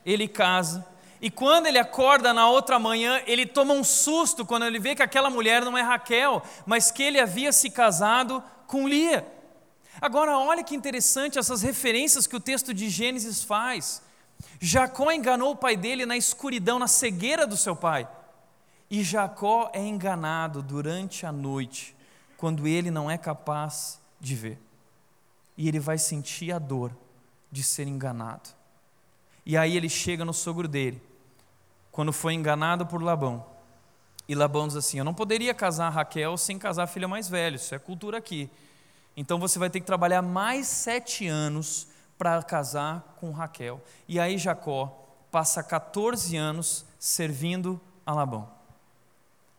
A: ele casa, e quando ele acorda na outra manhã, ele toma um susto quando ele vê que aquela mulher não é Raquel, mas que ele havia se casado com Lia. Agora, olha que interessante essas referências que o texto de Gênesis faz. Jacó enganou o pai dele na escuridão, na cegueira do seu pai. E Jacó é enganado durante a noite, quando ele não é capaz de ver. E ele vai sentir a dor de ser enganado. E aí ele chega no sogro dele quando foi enganado por Labão. E Labão diz assim: Eu não poderia casar Raquel sem casar a filha mais velha, isso é cultura aqui. Então você vai ter que trabalhar mais sete anos para casar com Raquel. E aí Jacó passa 14 anos servindo a Labão.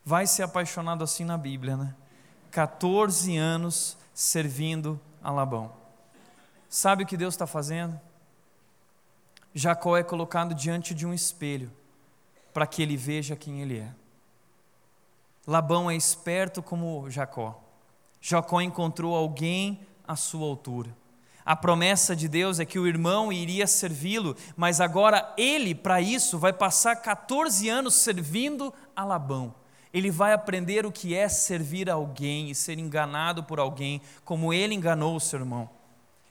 A: Vai ser apaixonado assim na Bíblia, né? 14 anos servindo a Labão. Sabe o que Deus está fazendo? Jacó é colocado diante de um espelho para que ele veja quem ele é. Labão é esperto como Jacó. Jacó encontrou alguém à sua altura. A promessa de Deus é que o irmão iria servi-lo, mas agora ele, para isso, vai passar 14 anos servindo a Labão. Ele vai aprender o que é servir alguém e ser enganado por alguém, como ele enganou o seu irmão.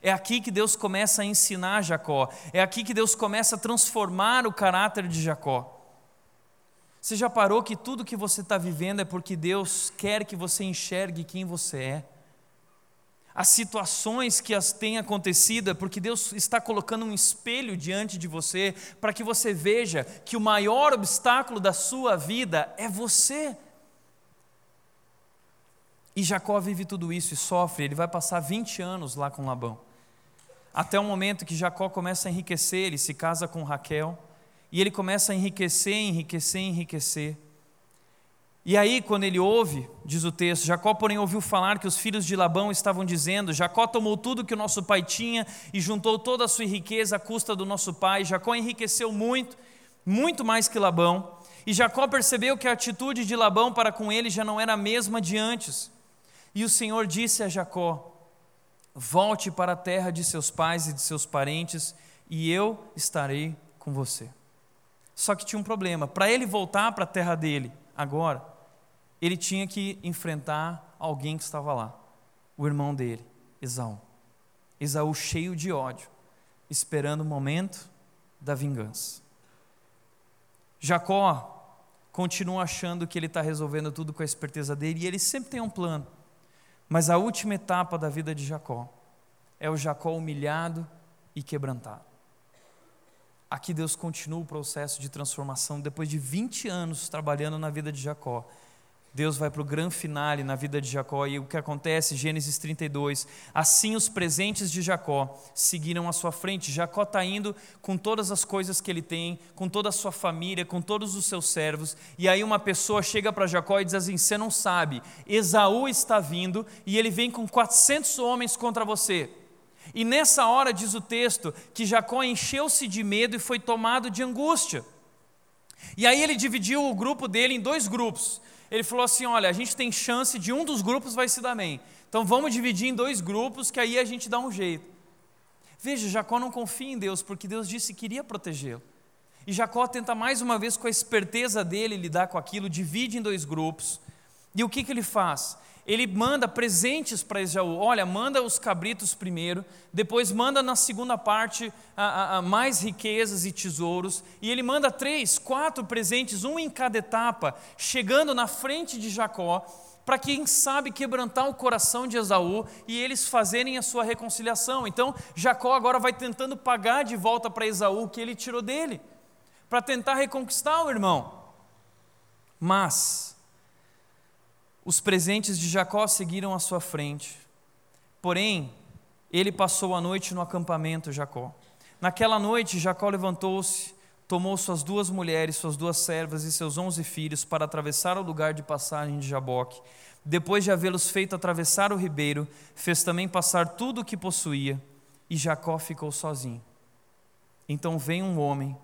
A: É aqui que Deus começa a ensinar Jacó, é aqui que Deus começa a transformar o caráter de Jacó. Você já parou que tudo que você está vivendo é porque Deus quer que você enxergue quem você é? As situações que as têm acontecido é porque Deus está colocando um espelho diante de você para que você veja que o maior obstáculo da sua vida é você. E Jacó vive tudo isso e sofre, ele vai passar 20 anos lá com Labão. Até o momento que Jacó começa a enriquecer, ele se casa com Raquel. E ele começa a enriquecer, enriquecer, enriquecer. E aí, quando ele ouve, diz o texto, Jacó, porém, ouviu falar que os filhos de Labão estavam dizendo: Jacó tomou tudo que o nosso pai tinha e juntou toda a sua riqueza à custa do nosso pai. Jacó enriqueceu muito, muito mais que Labão. E Jacó percebeu que a atitude de Labão para com ele já não era a mesma de antes. E o Senhor disse a Jacó: Volte para a terra de seus pais e de seus parentes, e eu estarei com você. Só que tinha um problema. Para ele voltar para a terra dele, agora, ele tinha que enfrentar alguém que estava lá, o irmão dele, Esaú. Esaú cheio de ódio, esperando o momento da vingança. Jacó continua achando que ele está resolvendo tudo com a esperteza dele e ele sempre tem um plano. Mas a última etapa da vida de Jacó é o Jacó humilhado e quebrantado. Aqui Deus continua o processo de transformação. Depois de 20 anos trabalhando na vida de Jacó, Deus vai para o grande finale na vida de Jacó e o que acontece? Gênesis 32. Assim os presentes de Jacó seguiram à sua frente. Jacó está indo com todas as coisas que ele tem, com toda a sua família, com todos os seus servos. E aí uma pessoa chega para Jacó e diz assim: Você não sabe, Esaú está vindo e ele vem com 400 homens contra você. E nessa hora, diz o texto, que Jacó encheu-se de medo e foi tomado de angústia. E aí ele dividiu o grupo dele em dois grupos. Ele falou assim: Olha, a gente tem chance de um dos grupos vai se dar bem. Então vamos dividir em dois grupos, que aí a gente dá um jeito. Veja, Jacó não confia em Deus, porque Deus disse que queria protegê-lo. E Jacó tenta mais uma vez, com a esperteza dele, lidar com aquilo, divide em dois grupos. E o que, que ele faz? Ele manda presentes para Esaú. Olha, manda os cabritos primeiro, depois manda na segunda parte a, a, a mais riquezas e tesouros, e ele manda três, quatro presentes, um em cada etapa, chegando na frente de Jacó, para quem sabe quebrantar o coração de Esaú e eles fazerem a sua reconciliação. Então, Jacó agora vai tentando pagar de volta para Esaú o que ele tirou dele, para tentar reconquistar o irmão. Mas, os presentes de Jacó seguiram à sua frente. Porém, ele passou a noite no acampamento Jacó. Naquela noite, Jacó levantou-se, tomou suas duas mulheres, suas duas servas e seus onze filhos para atravessar o lugar de passagem de Jaboque. Depois de havê-los feito atravessar o ribeiro, fez também passar tudo o que possuía, e Jacó ficou sozinho. Então veio um homem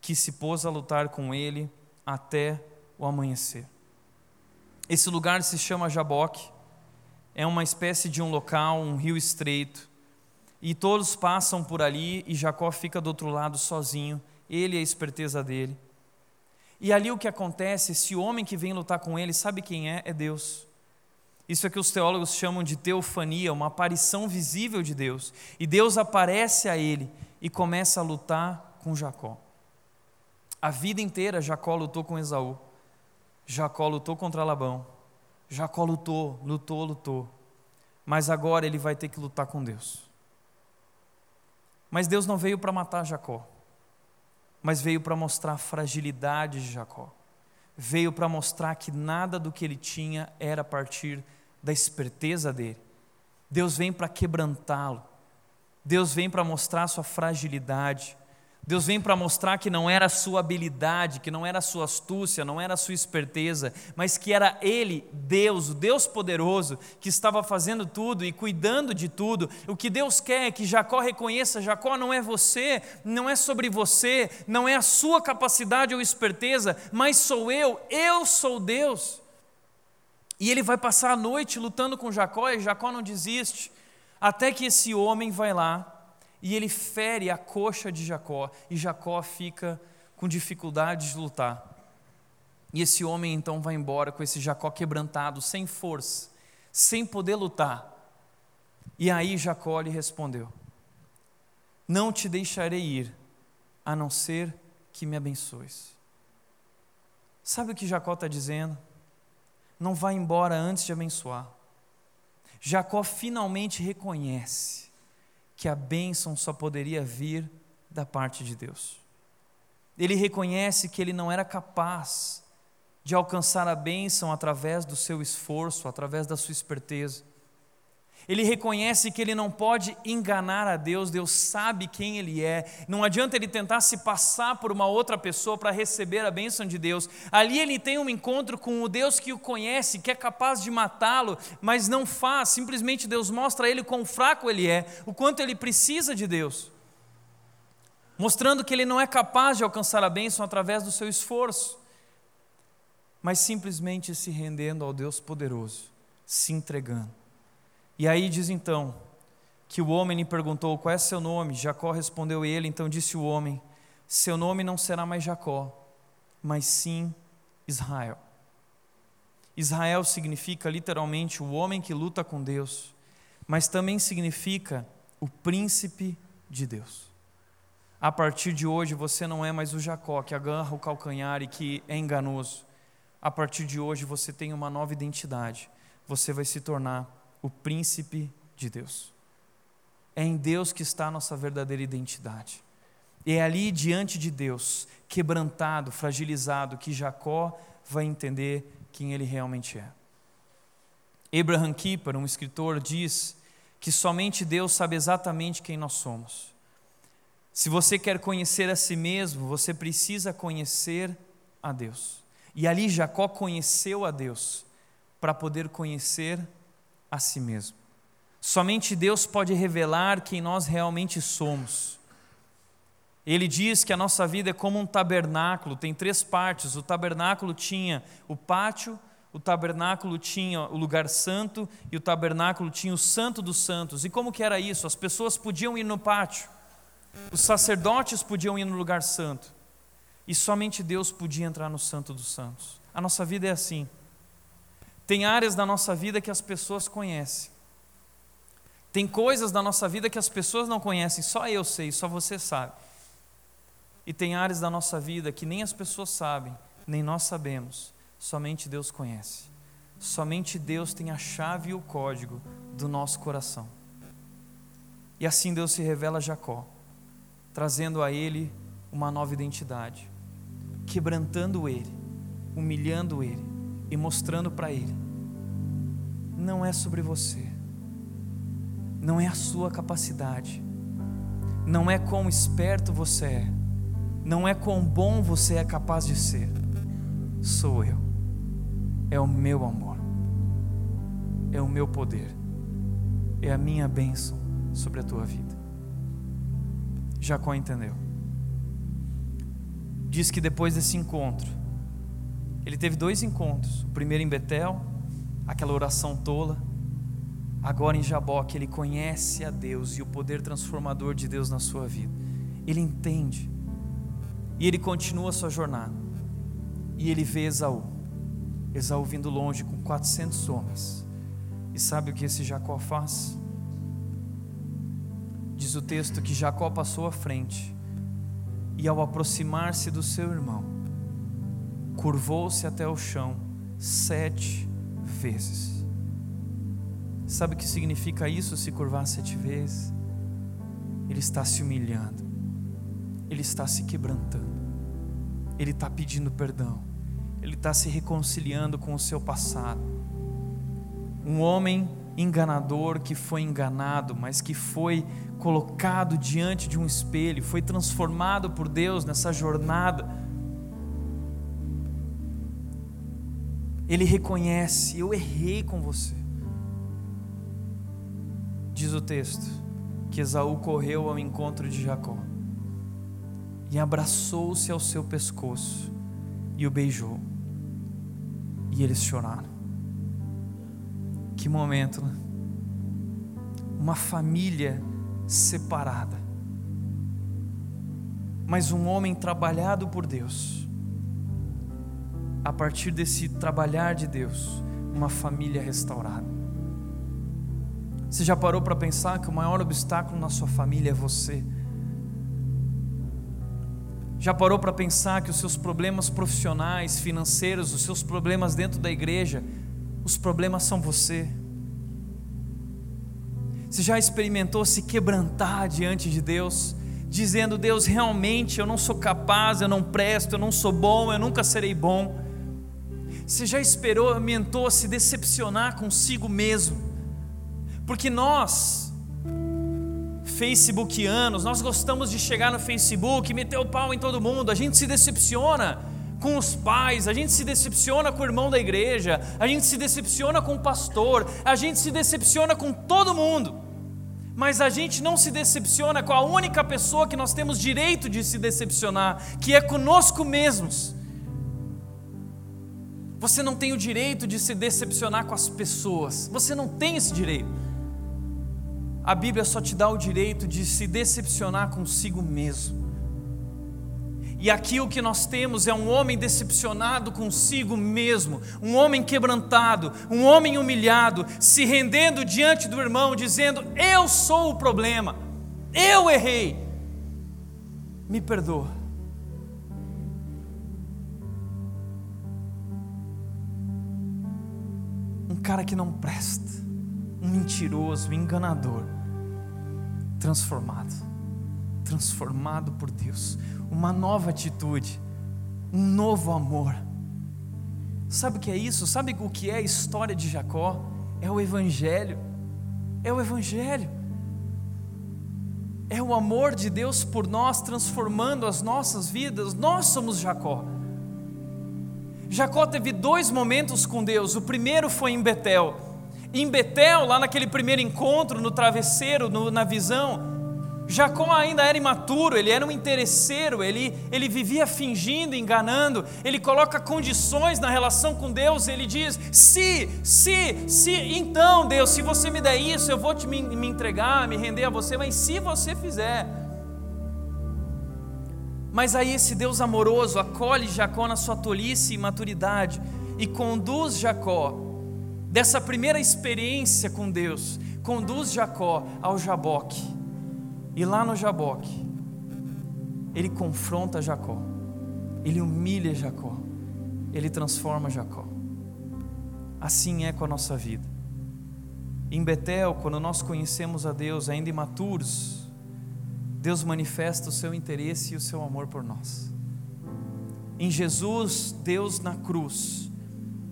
A: que se pôs a lutar com ele até o amanhecer. Esse lugar se chama Jaboque é uma espécie de um local, um rio estreito, e todos passam por ali e Jacó fica do outro lado sozinho, ele e a esperteza dele. E ali o que acontece, esse homem que vem lutar com ele, sabe quem é? É Deus. Isso é que os teólogos chamam de teofania, uma aparição visível de Deus. E Deus aparece a ele e começa a lutar com Jacó. A vida inteira Jacó lutou com Esaú. Jacó lutou contra Labão. Jacó lutou, lutou, lutou. Mas agora ele vai ter que lutar com Deus. Mas Deus não veio para matar Jacó, mas veio para mostrar a fragilidade de Jacó. Veio para mostrar que nada do que ele tinha era a partir da esperteza dele. Deus vem para quebrantá-lo. Deus vem para mostrar sua fragilidade. Deus vem para mostrar que não era a sua habilidade, que não era a sua astúcia, não era a sua esperteza, mas que era Ele, Deus, o Deus poderoso, que estava fazendo tudo e cuidando de tudo. O que Deus quer é que Jacó reconheça: Jacó não é você, não é sobre você, não é a sua capacidade ou esperteza, mas sou eu, eu sou Deus. E ele vai passar a noite lutando com Jacó e Jacó não desiste, até que esse homem vai lá e ele fere a coxa de Jacó, e Jacó fica com dificuldade de lutar. E esse homem então vai embora com esse Jacó quebrantado, sem força, sem poder lutar. E aí Jacó lhe respondeu: Não te deixarei ir, a não ser que me abençoes. Sabe o que Jacó está dizendo? Não vá embora antes de abençoar. Jacó finalmente reconhece que a bênção só poderia vir da parte de Deus. Ele reconhece que ele não era capaz de alcançar a bênção através do seu esforço, através da sua esperteza. Ele reconhece que ele não pode enganar a Deus, Deus sabe quem ele é. Não adianta ele tentar se passar por uma outra pessoa para receber a bênção de Deus. Ali ele tem um encontro com o Deus que o conhece, que é capaz de matá-lo, mas não faz. Simplesmente Deus mostra a ele quão fraco ele é, o quanto ele precisa de Deus. Mostrando que ele não é capaz de alcançar a bênção através do seu esforço, mas simplesmente se rendendo ao Deus poderoso, se entregando. E aí diz então que o homem lhe perguntou: Qual é seu nome? Jacó respondeu ele. Então disse o homem: Seu nome não será mais Jacó, mas sim Israel. Israel significa literalmente o homem que luta com Deus, mas também significa o príncipe de Deus. A partir de hoje você não é mais o Jacó que agarra o calcanhar e que é enganoso. A partir de hoje você tem uma nova identidade. Você vai se tornar o príncipe de Deus. É em Deus que está a nossa verdadeira identidade. É ali diante de Deus, quebrantado, fragilizado, que Jacó vai entender quem ele realmente é. Abraham Kuyper, um escritor, diz que somente Deus sabe exatamente quem nós somos. Se você quer conhecer a si mesmo, você precisa conhecer a Deus. E ali Jacó conheceu a Deus para poder conhecer a si mesmo. Somente Deus pode revelar quem nós realmente somos. Ele diz que a nossa vida é como um tabernáculo, tem três partes. O tabernáculo tinha o pátio, o tabernáculo tinha o lugar santo e o tabernáculo tinha o santo dos santos. E como que era isso? As pessoas podiam ir no pátio. Os sacerdotes podiam ir no lugar santo. E somente Deus podia entrar no santo dos santos. A nossa vida é assim. Tem áreas da nossa vida que as pessoas conhecem. Tem coisas da nossa vida que as pessoas não conhecem, só eu sei, só você sabe. E tem áreas da nossa vida que nem as pessoas sabem, nem nós sabemos, somente Deus conhece. Somente Deus tem a chave e o código do nosso coração. E assim Deus se revela a Jacó, trazendo a ele uma nova identidade, quebrantando ele, humilhando ele e mostrando para ele: não é sobre você, não é a sua capacidade, não é quão esperto você é, não é quão bom você é capaz de ser, sou eu, é o meu amor, é o meu poder, é a minha bênção sobre a tua vida. Jacó entendeu. Diz que depois desse encontro, ele teve dois encontros. O primeiro em Betel, aquela oração tola. agora em Jaboque, ele conhece a Deus e o poder transformador de Deus na sua vida. Ele entende. E ele continua a sua jornada. E ele vê Esaú. Esaú vindo longe com 400 homens. E sabe o que esse Jacó faz? Diz o texto que Jacó passou à frente e, ao aproximar-se do seu irmão, curvou-se até o chão sete vezes. Sabe o que significa isso, se curvar sete vezes? Ele está se humilhando, ele está se quebrantando, ele está pedindo perdão, ele está se reconciliando com o seu passado. Um homem enganador que foi enganado, mas que foi colocado diante de um espelho, foi transformado por Deus nessa jornada. Ele reconhece: eu errei com você. Diz o texto que Esaú correu ao encontro de Jacó e abraçou-se ao seu pescoço e o beijou. E eles choraram. Que momento, né? Uma família separada. Mas um homem trabalhado por Deus, a partir desse trabalhar de Deus, uma família restaurada. Você já parou para pensar que o maior obstáculo na sua família é você? Já parou para pensar que os seus problemas profissionais, financeiros, os seus problemas dentro da igreja, os problemas são você? Você já experimentou se quebrantar diante de Deus, dizendo: Deus, realmente eu não sou capaz, eu não presto, eu não sou bom, eu nunca serei bom. Você já experimentou se decepcionar consigo mesmo? Porque nós, facebookianos, nós gostamos de chegar no Facebook e meter o pau em todo mundo, a gente se decepciona com os pais, a gente se decepciona com o irmão da igreja, a gente se decepciona com o pastor, a gente se decepciona com todo mundo, mas a gente não se decepciona com a única pessoa que nós temos direito de se decepcionar, que é conosco mesmos. Você não tem o direito de se decepcionar com as pessoas, você não tem esse direito. A Bíblia só te dá o direito de se decepcionar consigo mesmo. E aqui o que nós temos é um homem decepcionado consigo mesmo, um homem quebrantado, um homem humilhado, se rendendo diante do irmão, dizendo: Eu sou o problema, eu errei, me perdoa. Um cara que não presta, um mentiroso, um enganador, transformado, transformado por Deus uma nova atitude, um novo amor. Sabe o que é isso? Sabe o que é a história de Jacó? É o Evangelho. É o Evangelho. É o amor de Deus por nós transformando as nossas vidas. Nós somos Jacó. Jacó teve dois momentos com Deus. O primeiro foi em Betel. Em Betel, lá naquele primeiro encontro, no travesseiro, no, na visão, Jacó ainda era imaturo, ele era um interesseiro, ele, ele vivia fingindo, enganando, ele coloca condições na relação com Deus, ele diz: se, se, se, então Deus, se você me der isso, eu vou te me, me entregar, me render a você, mas se você fizer. Mas aí esse Deus amoroso acolhe Jacó na sua tolice e maturidade e conduz Jacó dessa primeira experiência com Deus, conduz Jacó ao Jaboque e lá no Jaboque, ele confronta Jacó, ele humilha Jacó, ele transforma Jacó. Assim é com a nossa vida. Em Betel, quando nós conhecemos a Deus ainda imaturos, Deus manifesta o seu interesse e o seu amor por nós. Em Jesus, Deus na cruz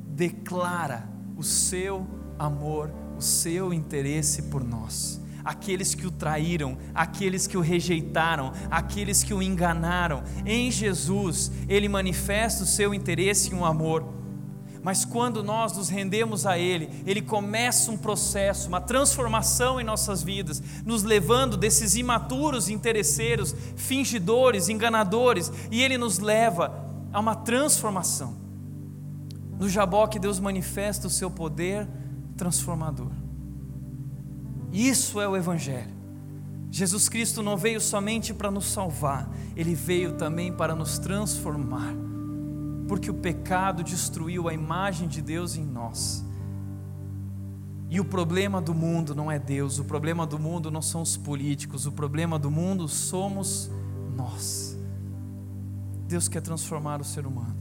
A: declara o seu amor, o seu interesse por nós aqueles que o traíram, aqueles que o rejeitaram, aqueles que o enganaram. Em Jesus, ele manifesta o seu interesse e um amor. Mas quando nós nos rendemos a Ele, Ele começa um processo, uma transformação em nossas vidas, nos levando desses imaturos interesseiros, fingidores, enganadores, e Ele nos leva a uma transformação. No Jaboque, Deus manifesta o seu poder transformador. Isso é o Evangelho. Jesus Cristo não veio somente para nos salvar, ele veio também para nos transformar, porque o pecado destruiu a imagem de Deus em nós. E o problema do mundo não é Deus, o problema do mundo não são os políticos, o problema do mundo somos nós. Deus quer transformar o ser humano.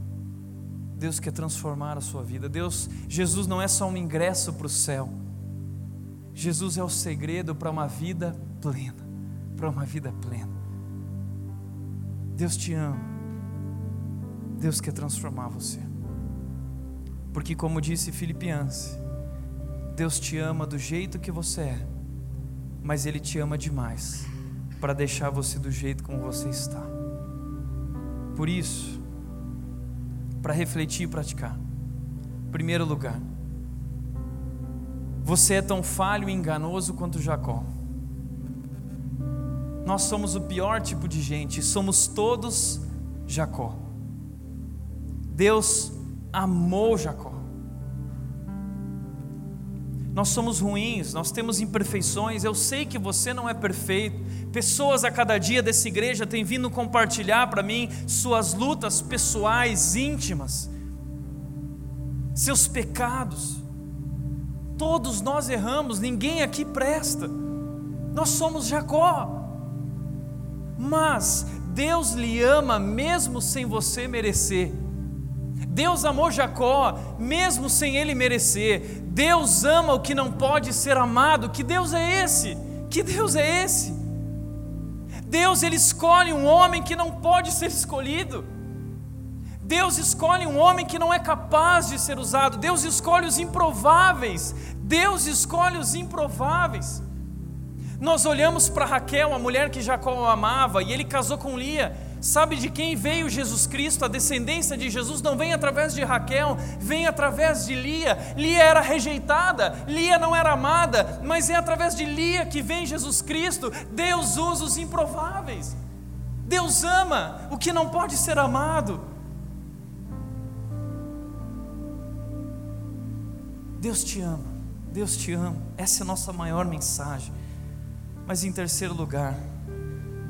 A: Deus quer transformar a sua vida. Deus, Jesus não é só um ingresso para o céu. Jesus é o segredo para uma vida plena, para uma vida plena. Deus te ama. Deus quer transformar você. Porque como disse Filipenses, Deus te ama do jeito que você é, mas ele te ama demais para deixar você do jeito como você está. Por isso, para refletir e praticar. Primeiro lugar, você é tão falho e enganoso quanto Jacó. Nós somos o pior tipo de gente, somos todos Jacó. Deus amou Jacó. Nós somos ruins, nós temos imperfeições. Eu sei que você não é perfeito. Pessoas a cada dia dessa igreja têm vindo compartilhar para mim suas lutas pessoais, íntimas, seus pecados. Todos nós erramos, ninguém aqui presta. Nós somos Jacó. Mas Deus lhe ama mesmo sem você merecer. Deus amou Jacó mesmo sem ele merecer. Deus ama o que não pode ser amado. Que Deus é esse? Que Deus é esse? Deus ele escolhe um homem que não pode ser escolhido. Deus escolhe um homem que não é capaz de ser usado. Deus escolhe os improváveis. Deus escolhe os improváveis. Nós olhamos para Raquel, a mulher que Jacó amava, e ele casou com Lia. Sabe de quem veio Jesus Cristo? A descendência de Jesus não vem através de Raquel, vem através de Lia. Lia era rejeitada, Lia não era amada, mas é através de Lia que vem Jesus Cristo. Deus usa os improváveis. Deus ama o que não pode ser amado. Deus te ama, Deus te ama. Essa é a nossa maior mensagem. Mas em terceiro lugar,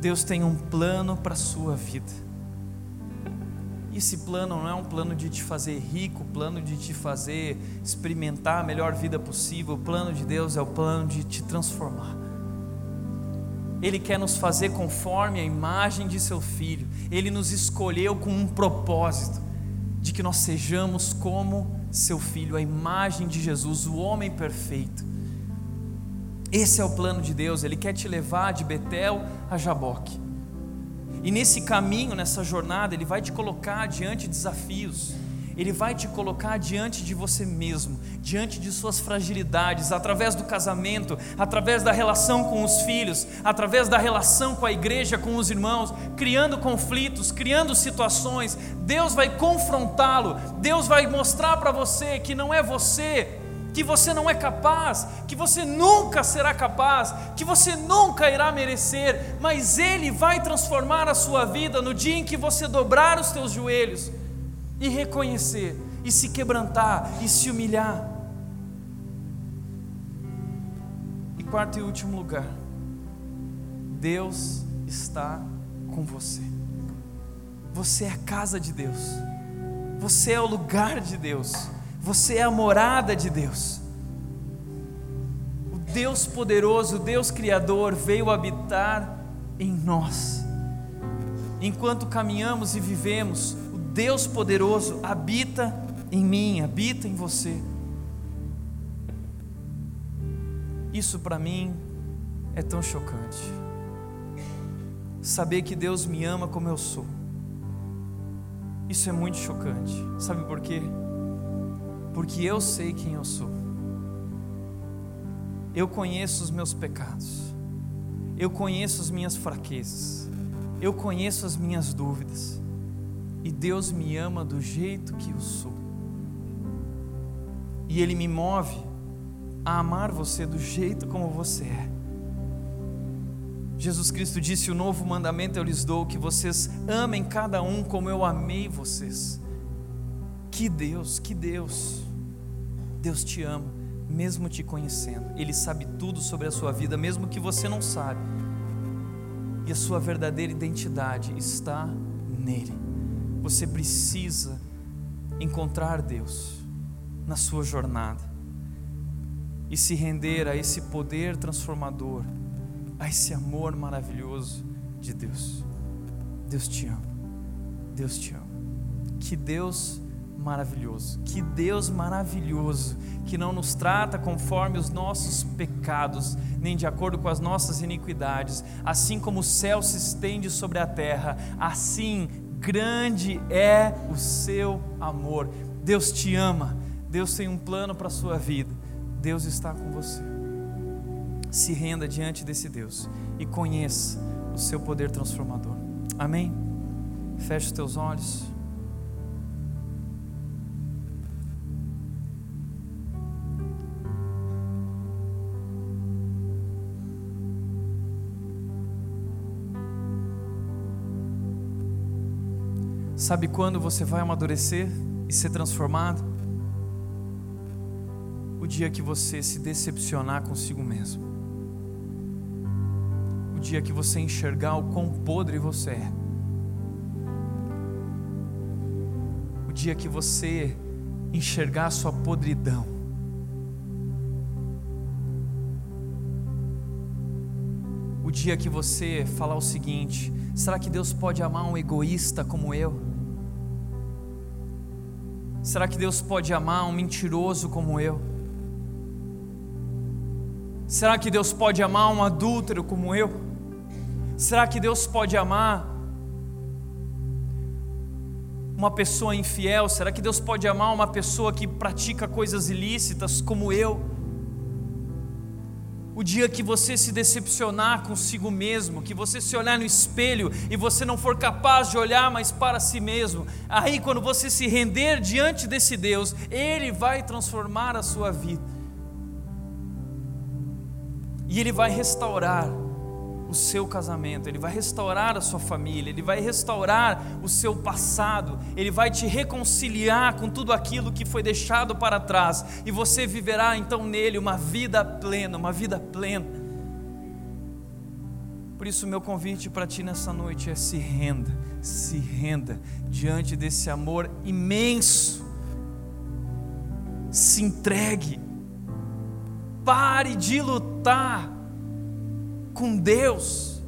A: Deus tem um plano para a sua vida. Esse plano não é um plano de te fazer rico, plano de te fazer experimentar a melhor vida possível. O plano de Deus é o plano de te transformar. Ele quer nos fazer conforme a imagem de seu filho. Ele nos escolheu com um propósito de que nós sejamos como seu filho, a imagem de Jesus, o homem perfeito. Esse é o plano de Deus, Ele quer te levar de Betel a Jaboque. E nesse caminho, nessa jornada, Ele vai te colocar diante de desafios, Ele vai te colocar diante de você mesmo, diante de suas fragilidades, através do casamento, através da relação com os filhos, através da relação com a igreja, com os irmãos, criando conflitos, criando situações. Deus vai confrontá-lo, Deus vai mostrar para você que não é você que você não é capaz, que você nunca será capaz, que você nunca irá merecer, mas Ele vai transformar a sua vida no dia em que você dobrar os teus joelhos e reconhecer, e se quebrantar, e se humilhar. E quarto e último lugar, Deus está com você. Você é a casa de Deus. Você é o lugar de Deus. Você é a morada de Deus. O Deus poderoso, o Deus Criador veio habitar em nós. Enquanto caminhamos e vivemos, o Deus poderoso habita em mim, habita em você. Isso para mim é tão chocante. Saber que Deus me ama como eu sou. Isso é muito chocante. Sabe por quê? Porque eu sei quem eu sou. Eu conheço os meus pecados, eu conheço as minhas fraquezas, eu conheço as minhas dúvidas, e Deus me ama do jeito que eu sou, e Ele me move a amar você do jeito como você é. Jesus Cristo disse: O novo mandamento eu lhes dou, que vocês amem cada um como eu amei vocês. Que Deus, que Deus. Deus te ama, mesmo te conhecendo. Ele sabe tudo sobre a sua vida, mesmo que você não sabe. E a sua verdadeira identidade está nele. Você precisa encontrar Deus na sua jornada e se render a esse poder transformador, a esse amor maravilhoso de Deus. Deus te ama. Deus te ama. Que Deus maravilhoso, que Deus maravilhoso, que não nos trata conforme os nossos pecados, nem de acordo com as nossas iniquidades, assim como o céu se estende sobre a terra, assim grande é o seu amor. Deus te ama, Deus tem um plano para a sua vida, Deus está com você. Se renda diante desse Deus e conheça o seu poder transformador. Amém? Feche os teus olhos. Sabe quando você vai amadurecer e ser transformado? O dia que você se decepcionar consigo mesmo. O dia que você enxergar o quão podre você é. O dia que você enxergar a sua podridão. O dia que você falar o seguinte: será que Deus pode amar um egoísta como eu? Será que Deus pode amar um mentiroso como eu? Será que Deus pode amar um adúltero como eu? Será que Deus pode amar uma pessoa infiel? Será que Deus pode amar uma pessoa que pratica coisas ilícitas como eu? O dia que você se decepcionar consigo mesmo, que você se olhar no espelho e você não for capaz de olhar mais para si mesmo, aí quando você se render diante desse Deus, Ele vai transformar a sua vida, e Ele vai restaurar o seu casamento, Ele vai restaurar a sua família, Ele vai restaurar o seu passado, Ele vai te reconciliar com tudo aquilo que foi deixado para trás, e você viverá então nele uma vida plena, uma vida plena. Por isso, meu convite para ti nessa noite é se renda, se renda diante desse amor imenso, se entregue, pare de lutar com Deus.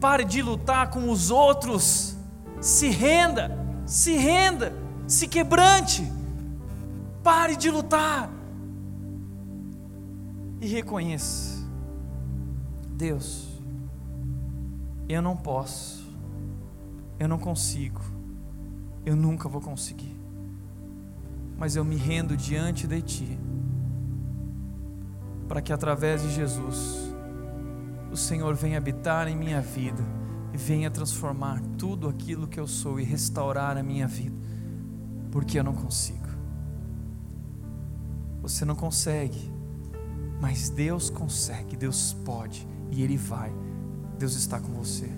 A: Pare de lutar com os outros. Se renda, se renda, se quebrante. Pare de lutar. E reconheça: Deus, eu não posso, eu não consigo, eu nunca vou conseguir, mas eu me rendo diante de Ti, para que através de Jesus o Senhor venha habitar em minha vida e venha transformar tudo aquilo que eu sou e restaurar a minha vida, porque eu não consigo. Você não consegue, mas Deus consegue, Deus pode e Ele vai. Deus está com você,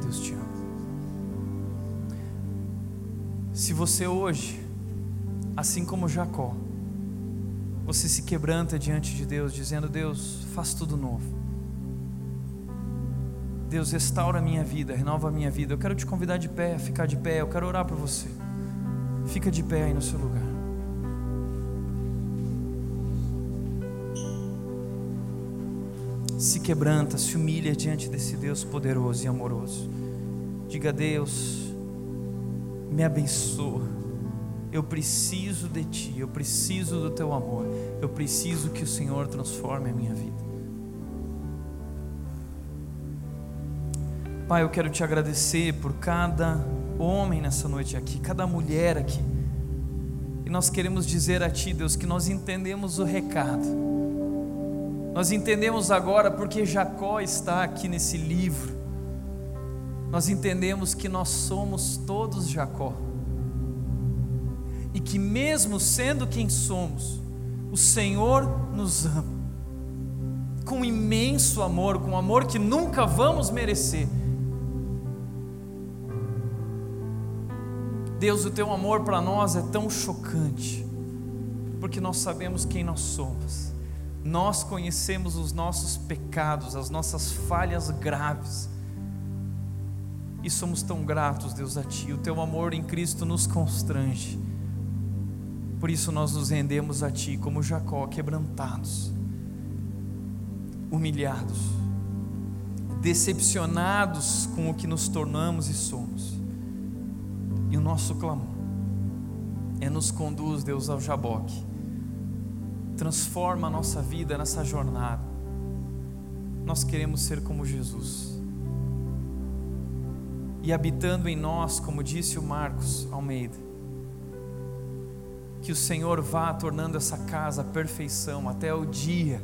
A: Deus te ama. Se você hoje, assim como Jacó, você se quebranta diante de Deus, dizendo: Deus, faz tudo novo Deus, restaura a minha vida, renova a minha vida. Eu quero te convidar de pé, ficar de pé. Eu quero orar por você. Fica de pé aí no seu lugar. Se quebranta, se humilha diante desse Deus poderoso e amoroso. Diga a Deus, me abençoa. Eu preciso de Ti, eu preciso do Teu amor. Eu preciso que o Senhor transforme a minha vida. Pai, eu quero te agradecer por cada homem nessa noite aqui, cada mulher aqui. E nós queremos dizer a Ti, Deus, que nós entendemos o recado. Nós entendemos agora porque Jacó está aqui nesse livro. Nós entendemos que nós somos todos Jacó. E que mesmo sendo quem somos, o Senhor nos ama. Com imenso amor, com amor que nunca vamos merecer Deus, o teu amor para nós é tão chocante, porque nós sabemos quem nós somos. Nós conhecemos os nossos pecados, as nossas falhas graves. E somos tão gratos, Deus, a Ti. O Teu amor em Cristo nos constrange. Por isso nós nos rendemos a Ti, como Jacó, quebrantados, humilhados, decepcionados com o que nos tornamos e somos. E o nosso clamor é nos conduz, Deus, ao Jaboque. Transforma a nossa vida nessa jornada. Nós queremos ser como Jesus. E habitando em nós, como disse o Marcos Almeida, que o Senhor vá tornando essa casa perfeição até o dia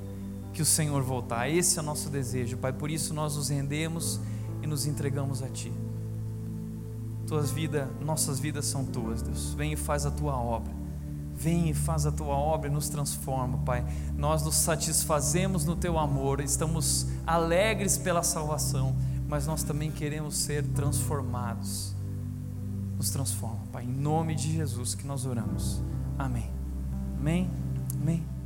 A: que o Senhor voltar. Esse é o nosso desejo, Pai. Por isso nós nos rendemos e nos entregamos a Ti. Tuas vidas, nossas vidas são tuas, Deus. Vem e faz a tua obra. Vem e faz a tua obra e nos transforma, Pai. Nós nos satisfazemos no teu amor, estamos alegres pela salvação, mas nós também queremos ser transformados. Nos transforma, Pai, em nome de Jesus que nós oramos. Amém. Amém. Amém.